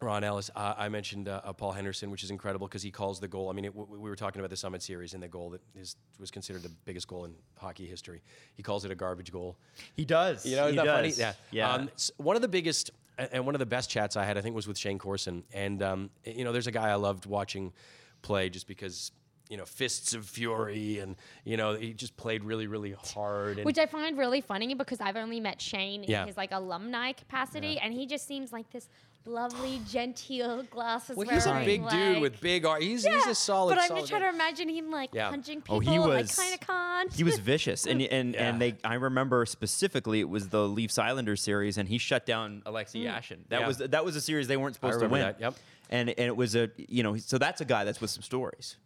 Speaker 5: Ron Ellis. Uh, I mentioned uh, uh, Paul Henderson, which is incredible because he calls the goal. I mean, it, w- we were talking about the Summit Series and the goal that is was considered the biggest goal in hockey history. He calls it a garbage goal.
Speaker 1: He does.
Speaker 5: You know,
Speaker 1: he
Speaker 5: isn't that
Speaker 1: does.
Speaker 5: funny?
Speaker 1: Yeah.
Speaker 5: Um, s- one of the biggest and one of the best chats I had, I think, was with Shayne Corson. And um, you know, there's a guy I loved watching play just because. You know, fists of fury, and you know he just played really, really hard. And
Speaker 3: Which I find really funny because I've only met Shayne
Speaker 5: Yeah.
Speaker 3: in his like alumni capacity, and he just seems like this lovely, genteel glasses.
Speaker 5: well, he's a
Speaker 3: wearing,
Speaker 5: big dude with big arms. He's, he's a solid.
Speaker 3: But I'm
Speaker 5: solid
Speaker 3: just trying
Speaker 5: guy.
Speaker 3: to imagine him like
Speaker 5: Yeah.
Speaker 3: punching people.
Speaker 1: Oh, he was-
Speaker 3: I kind of can't.
Speaker 1: He was vicious, and and
Speaker 5: Yeah.
Speaker 1: and they. I remember specifically it was the Leafs Islanders series, and he shut down Alexei
Speaker 3: Mm.
Speaker 1: Yashin. That
Speaker 5: Yeah.
Speaker 1: was that was a series they weren't supposed to win.
Speaker 5: that, yep.
Speaker 1: And and it was a you know so that's a guy that's with some stories.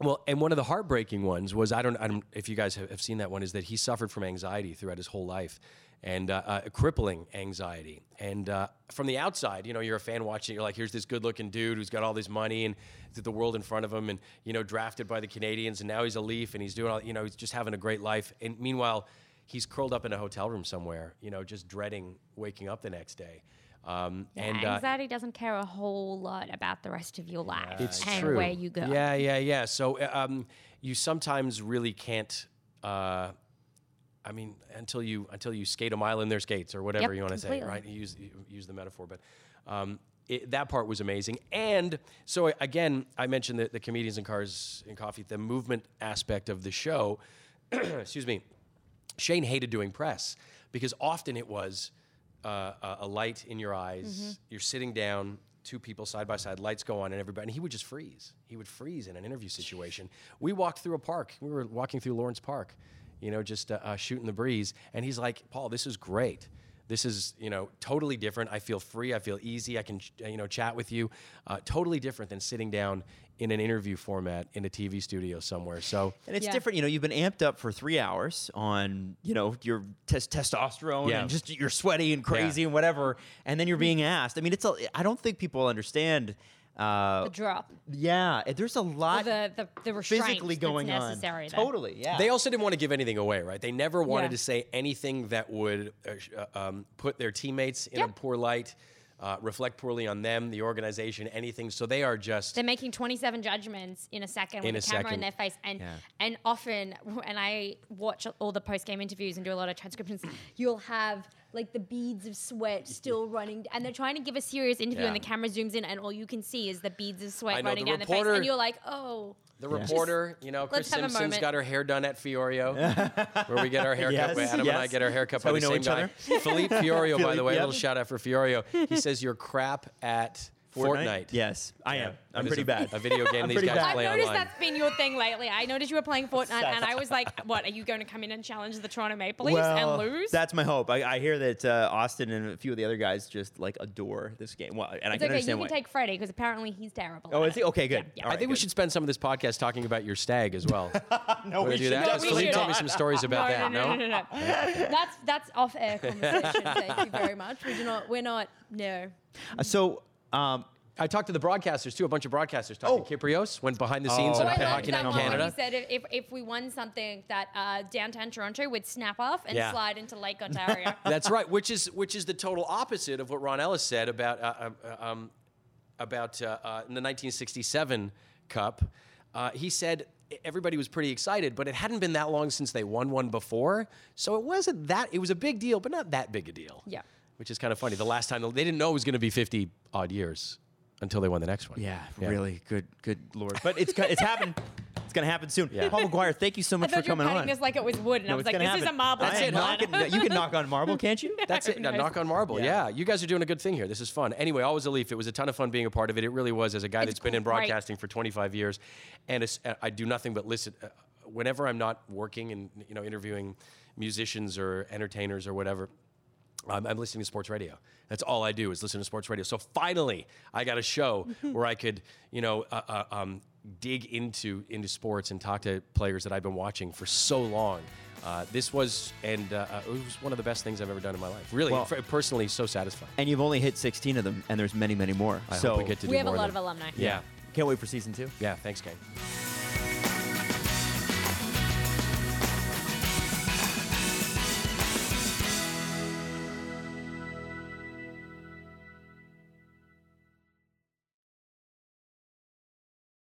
Speaker 5: Well, and one of the heartbreaking ones was I don't, I don't if you guys have, have seen that one is that he suffered from anxiety throughout his whole life, and uh, uh, crippling anxiety. And uh, from the outside, you know, you're a fan watching. You're like, here's this good-looking dude who's got all this money and the world in front of him, and you know, drafted by the Canadiens, and now he's a Leaf, and he's doing all, you know, he's just having a great life. And meanwhile, he's curled up in a hotel room somewhere, you know, just dreading waking up the next day. Um, and uh,
Speaker 3: anxiety doesn't care a whole lot about the rest of your life
Speaker 5: it's
Speaker 3: and
Speaker 5: true.
Speaker 3: where you go.
Speaker 5: Yeah, yeah, yeah. So uh, um, you sometimes really can't. Uh, I mean, until you until you skate a mile in their skates or whatever
Speaker 3: Yep,
Speaker 5: you want to say, right? You use you use the metaphor, but. Um, it, that part was amazing, and so again, I mentioned the, the comedians in cars and coffee, the movement aspect of the show. excuse me. Shayne hated doing press because often it was uh, a, a light in your eyes.
Speaker 3: Mm-hmm.
Speaker 5: You're sitting down, two people side by side, lights go on, and everybody, and he would just freeze. He would freeze in an interview situation. We walked through a park. We were walking through Lawrence Park, you know, just uh, uh, shooting the breeze. And he's like, Paul, this is great. This is, you know, totally different. I feel free. I feel easy. I can, ch- uh, you know, chat with you. Uh, totally different than sitting down in an interview format in a TV studio somewhere. So,
Speaker 1: And it's
Speaker 3: Yeah.
Speaker 1: different, you know. You've been amped up for three hours on, you know, your tes- testosterone
Speaker 5: Yeah.
Speaker 1: and just you're sweaty and crazy and whatever, and then you're being asked. I mean, it's a. I don't think people understand. Uh,
Speaker 3: The drop.
Speaker 1: yeah, there's a
Speaker 3: Or
Speaker 1: lot
Speaker 3: the, the, the restraint
Speaker 1: physically going
Speaker 3: that's
Speaker 1: on.
Speaker 3: necessary.
Speaker 1: Totally, yeah.
Speaker 5: They also didn't want to give anything away, right? They never wanted
Speaker 3: Yeah.
Speaker 5: to say anything that would uh, uh, um, put their teammates in a poor light, uh, reflect poorly on them, the organization, anything. So they are just.
Speaker 3: They're making 27 judgments in a second
Speaker 5: In
Speaker 3: with
Speaker 5: a
Speaker 3: a camera
Speaker 5: second.
Speaker 3: in their face. And
Speaker 1: Yeah.
Speaker 3: and often, and I watch all the post game interviews and do a lot of transcriptions, you'll have like the beads of sweat still running. And they're trying to give a serious interview, and the camera zooms in, and all you can see is the beads of
Speaker 5: I
Speaker 3: sweat
Speaker 5: know,
Speaker 3: running
Speaker 5: the
Speaker 3: down the face. And you're like, oh.
Speaker 5: The reporter, you know, Chris
Speaker 3: let's have a
Speaker 5: Simpson's
Speaker 3: moment.
Speaker 5: got her hair done at Fiorio, where we get our haircut.
Speaker 1: Yes,
Speaker 5: where Adam and I get our haircut
Speaker 1: That's
Speaker 5: by
Speaker 1: how
Speaker 5: the
Speaker 1: we know
Speaker 5: same
Speaker 1: each
Speaker 5: guy.
Speaker 1: other.
Speaker 5: Philippe Fiorio, by the way, a
Speaker 1: yep.
Speaker 5: little shout out for Fiorio. He says you're crap at Fortnite.
Speaker 1: Yes, I am. I'm
Speaker 5: is
Speaker 1: pretty
Speaker 5: a,
Speaker 1: bad.
Speaker 5: A video game these
Speaker 1: pretty
Speaker 5: guys
Speaker 1: bad.
Speaker 3: I've
Speaker 5: play
Speaker 3: noticed
Speaker 5: online.
Speaker 3: that's been your thing lately. I noticed you were playing Fortnite, and I was like, "What? Are you going to come in and challenge the Toronto Maple Leafs and lose?"
Speaker 1: That's my hope. I, I hear that uh, Auston and a few of the other guys just like adore this game. Well, and I
Speaker 3: it's
Speaker 1: can
Speaker 3: okay. You
Speaker 1: understand
Speaker 3: can
Speaker 1: why.
Speaker 3: take Freddie because apparently he's terrible.
Speaker 1: oh, is he? Okay, good.
Speaker 3: Yeah,
Speaker 1: All
Speaker 5: I
Speaker 1: right,
Speaker 5: think we should spend some of this podcast talking about your stag as well.
Speaker 1: No,
Speaker 5: Wanna
Speaker 1: we
Speaker 5: do
Speaker 1: should
Speaker 5: that?
Speaker 1: not.
Speaker 5: Because
Speaker 3: we
Speaker 5: Philippe told me some stories about that.
Speaker 3: no, no, no, no, no. that's that's off air conversation. Thank you very much. We do not. We're not. No.
Speaker 1: Uh, so, um,
Speaker 5: I talked to the broadcasters too. A bunch of broadcasters talking. to Kypreos, went behind the scenes
Speaker 1: Oh,
Speaker 5: on
Speaker 3: Oh,
Speaker 1: okay.
Speaker 5: Hockey Night in Canada.
Speaker 3: he said if, if, if we won something that uh, downtown Toronto would snap off and
Speaker 5: Yeah.
Speaker 3: slide into Lake Ontario.
Speaker 5: That's right, which is which is the total opposite of what Ron Ellis said about uh, uh, um, about uh, uh, in the 1967 Cup. Uh, he said everybody was pretty excited, but it hadn't been that long since they won one before, so it wasn't that. It was a big deal, but not that big a deal.
Speaker 3: Yeah.
Speaker 5: Which is kind of funny. The last time they didn't know it was going to be 50 odd years until they won the next one.
Speaker 1: Yeah, really good, good lord. But it's it's happening. It's gonna happen soon.
Speaker 5: Yeah.
Speaker 1: Paul McGuire, thank you so
Speaker 3: I
Speaker 1: much for
Speaker 3: thought you were
Speaker 1: coming
Speaker 3: cutting
Speaker 1: on.
Speaker 3: this like it was wood, and I was like,
Speaker 1: gonna
Speaker 3: "This is a marble."
Speaker 1: That's it. Knock it- you can knock on marble, can't you?
Speaker 5: That's it. Now,
Speaker 3: Nice.
Speaker 5: knock on marble.
Speaker 1: Yeah.
Speaker 5: Yeah. you guys are doing a good thing here. This is fun. Anyway, always a leaf. It was a ton of fun being a part of it. It really was. As a guy
Speaker 3: It's
Speaker 5: that's been in
Speaker 3: great.
Speaker 5: broadcasting for 25 years, and it's, uh, I do nothing but listen. Uh, whenever I'm not working and you know interviewing musicians or entertainers or whatever, I'm, I'm listening to sports radio. That's all I do is listen to sports radio. So finally, I got a show where I could, you know, uh, uh, um, dig into into sports and talk to players that I've been watching for so long. Uh, this was, and uh, uh, it was one of the best things I've ever done in my life. Really,
Speaker 1: Well-
Speaker 5: f- personally, so satisfying.
Speaker 1: And you've only hit 16 of them, and there's many, many more.
Speaker 5: I
Speaker 1: so
Speaker 5: hope we get to do
Speaker 3: We have a lot
Speaker 5: than-
Speaker 3: of alumni.
Speaker 5: Yeah,
Speaker 1: can't wait for season two.
Speaker 5: yeah. Thanks, gang.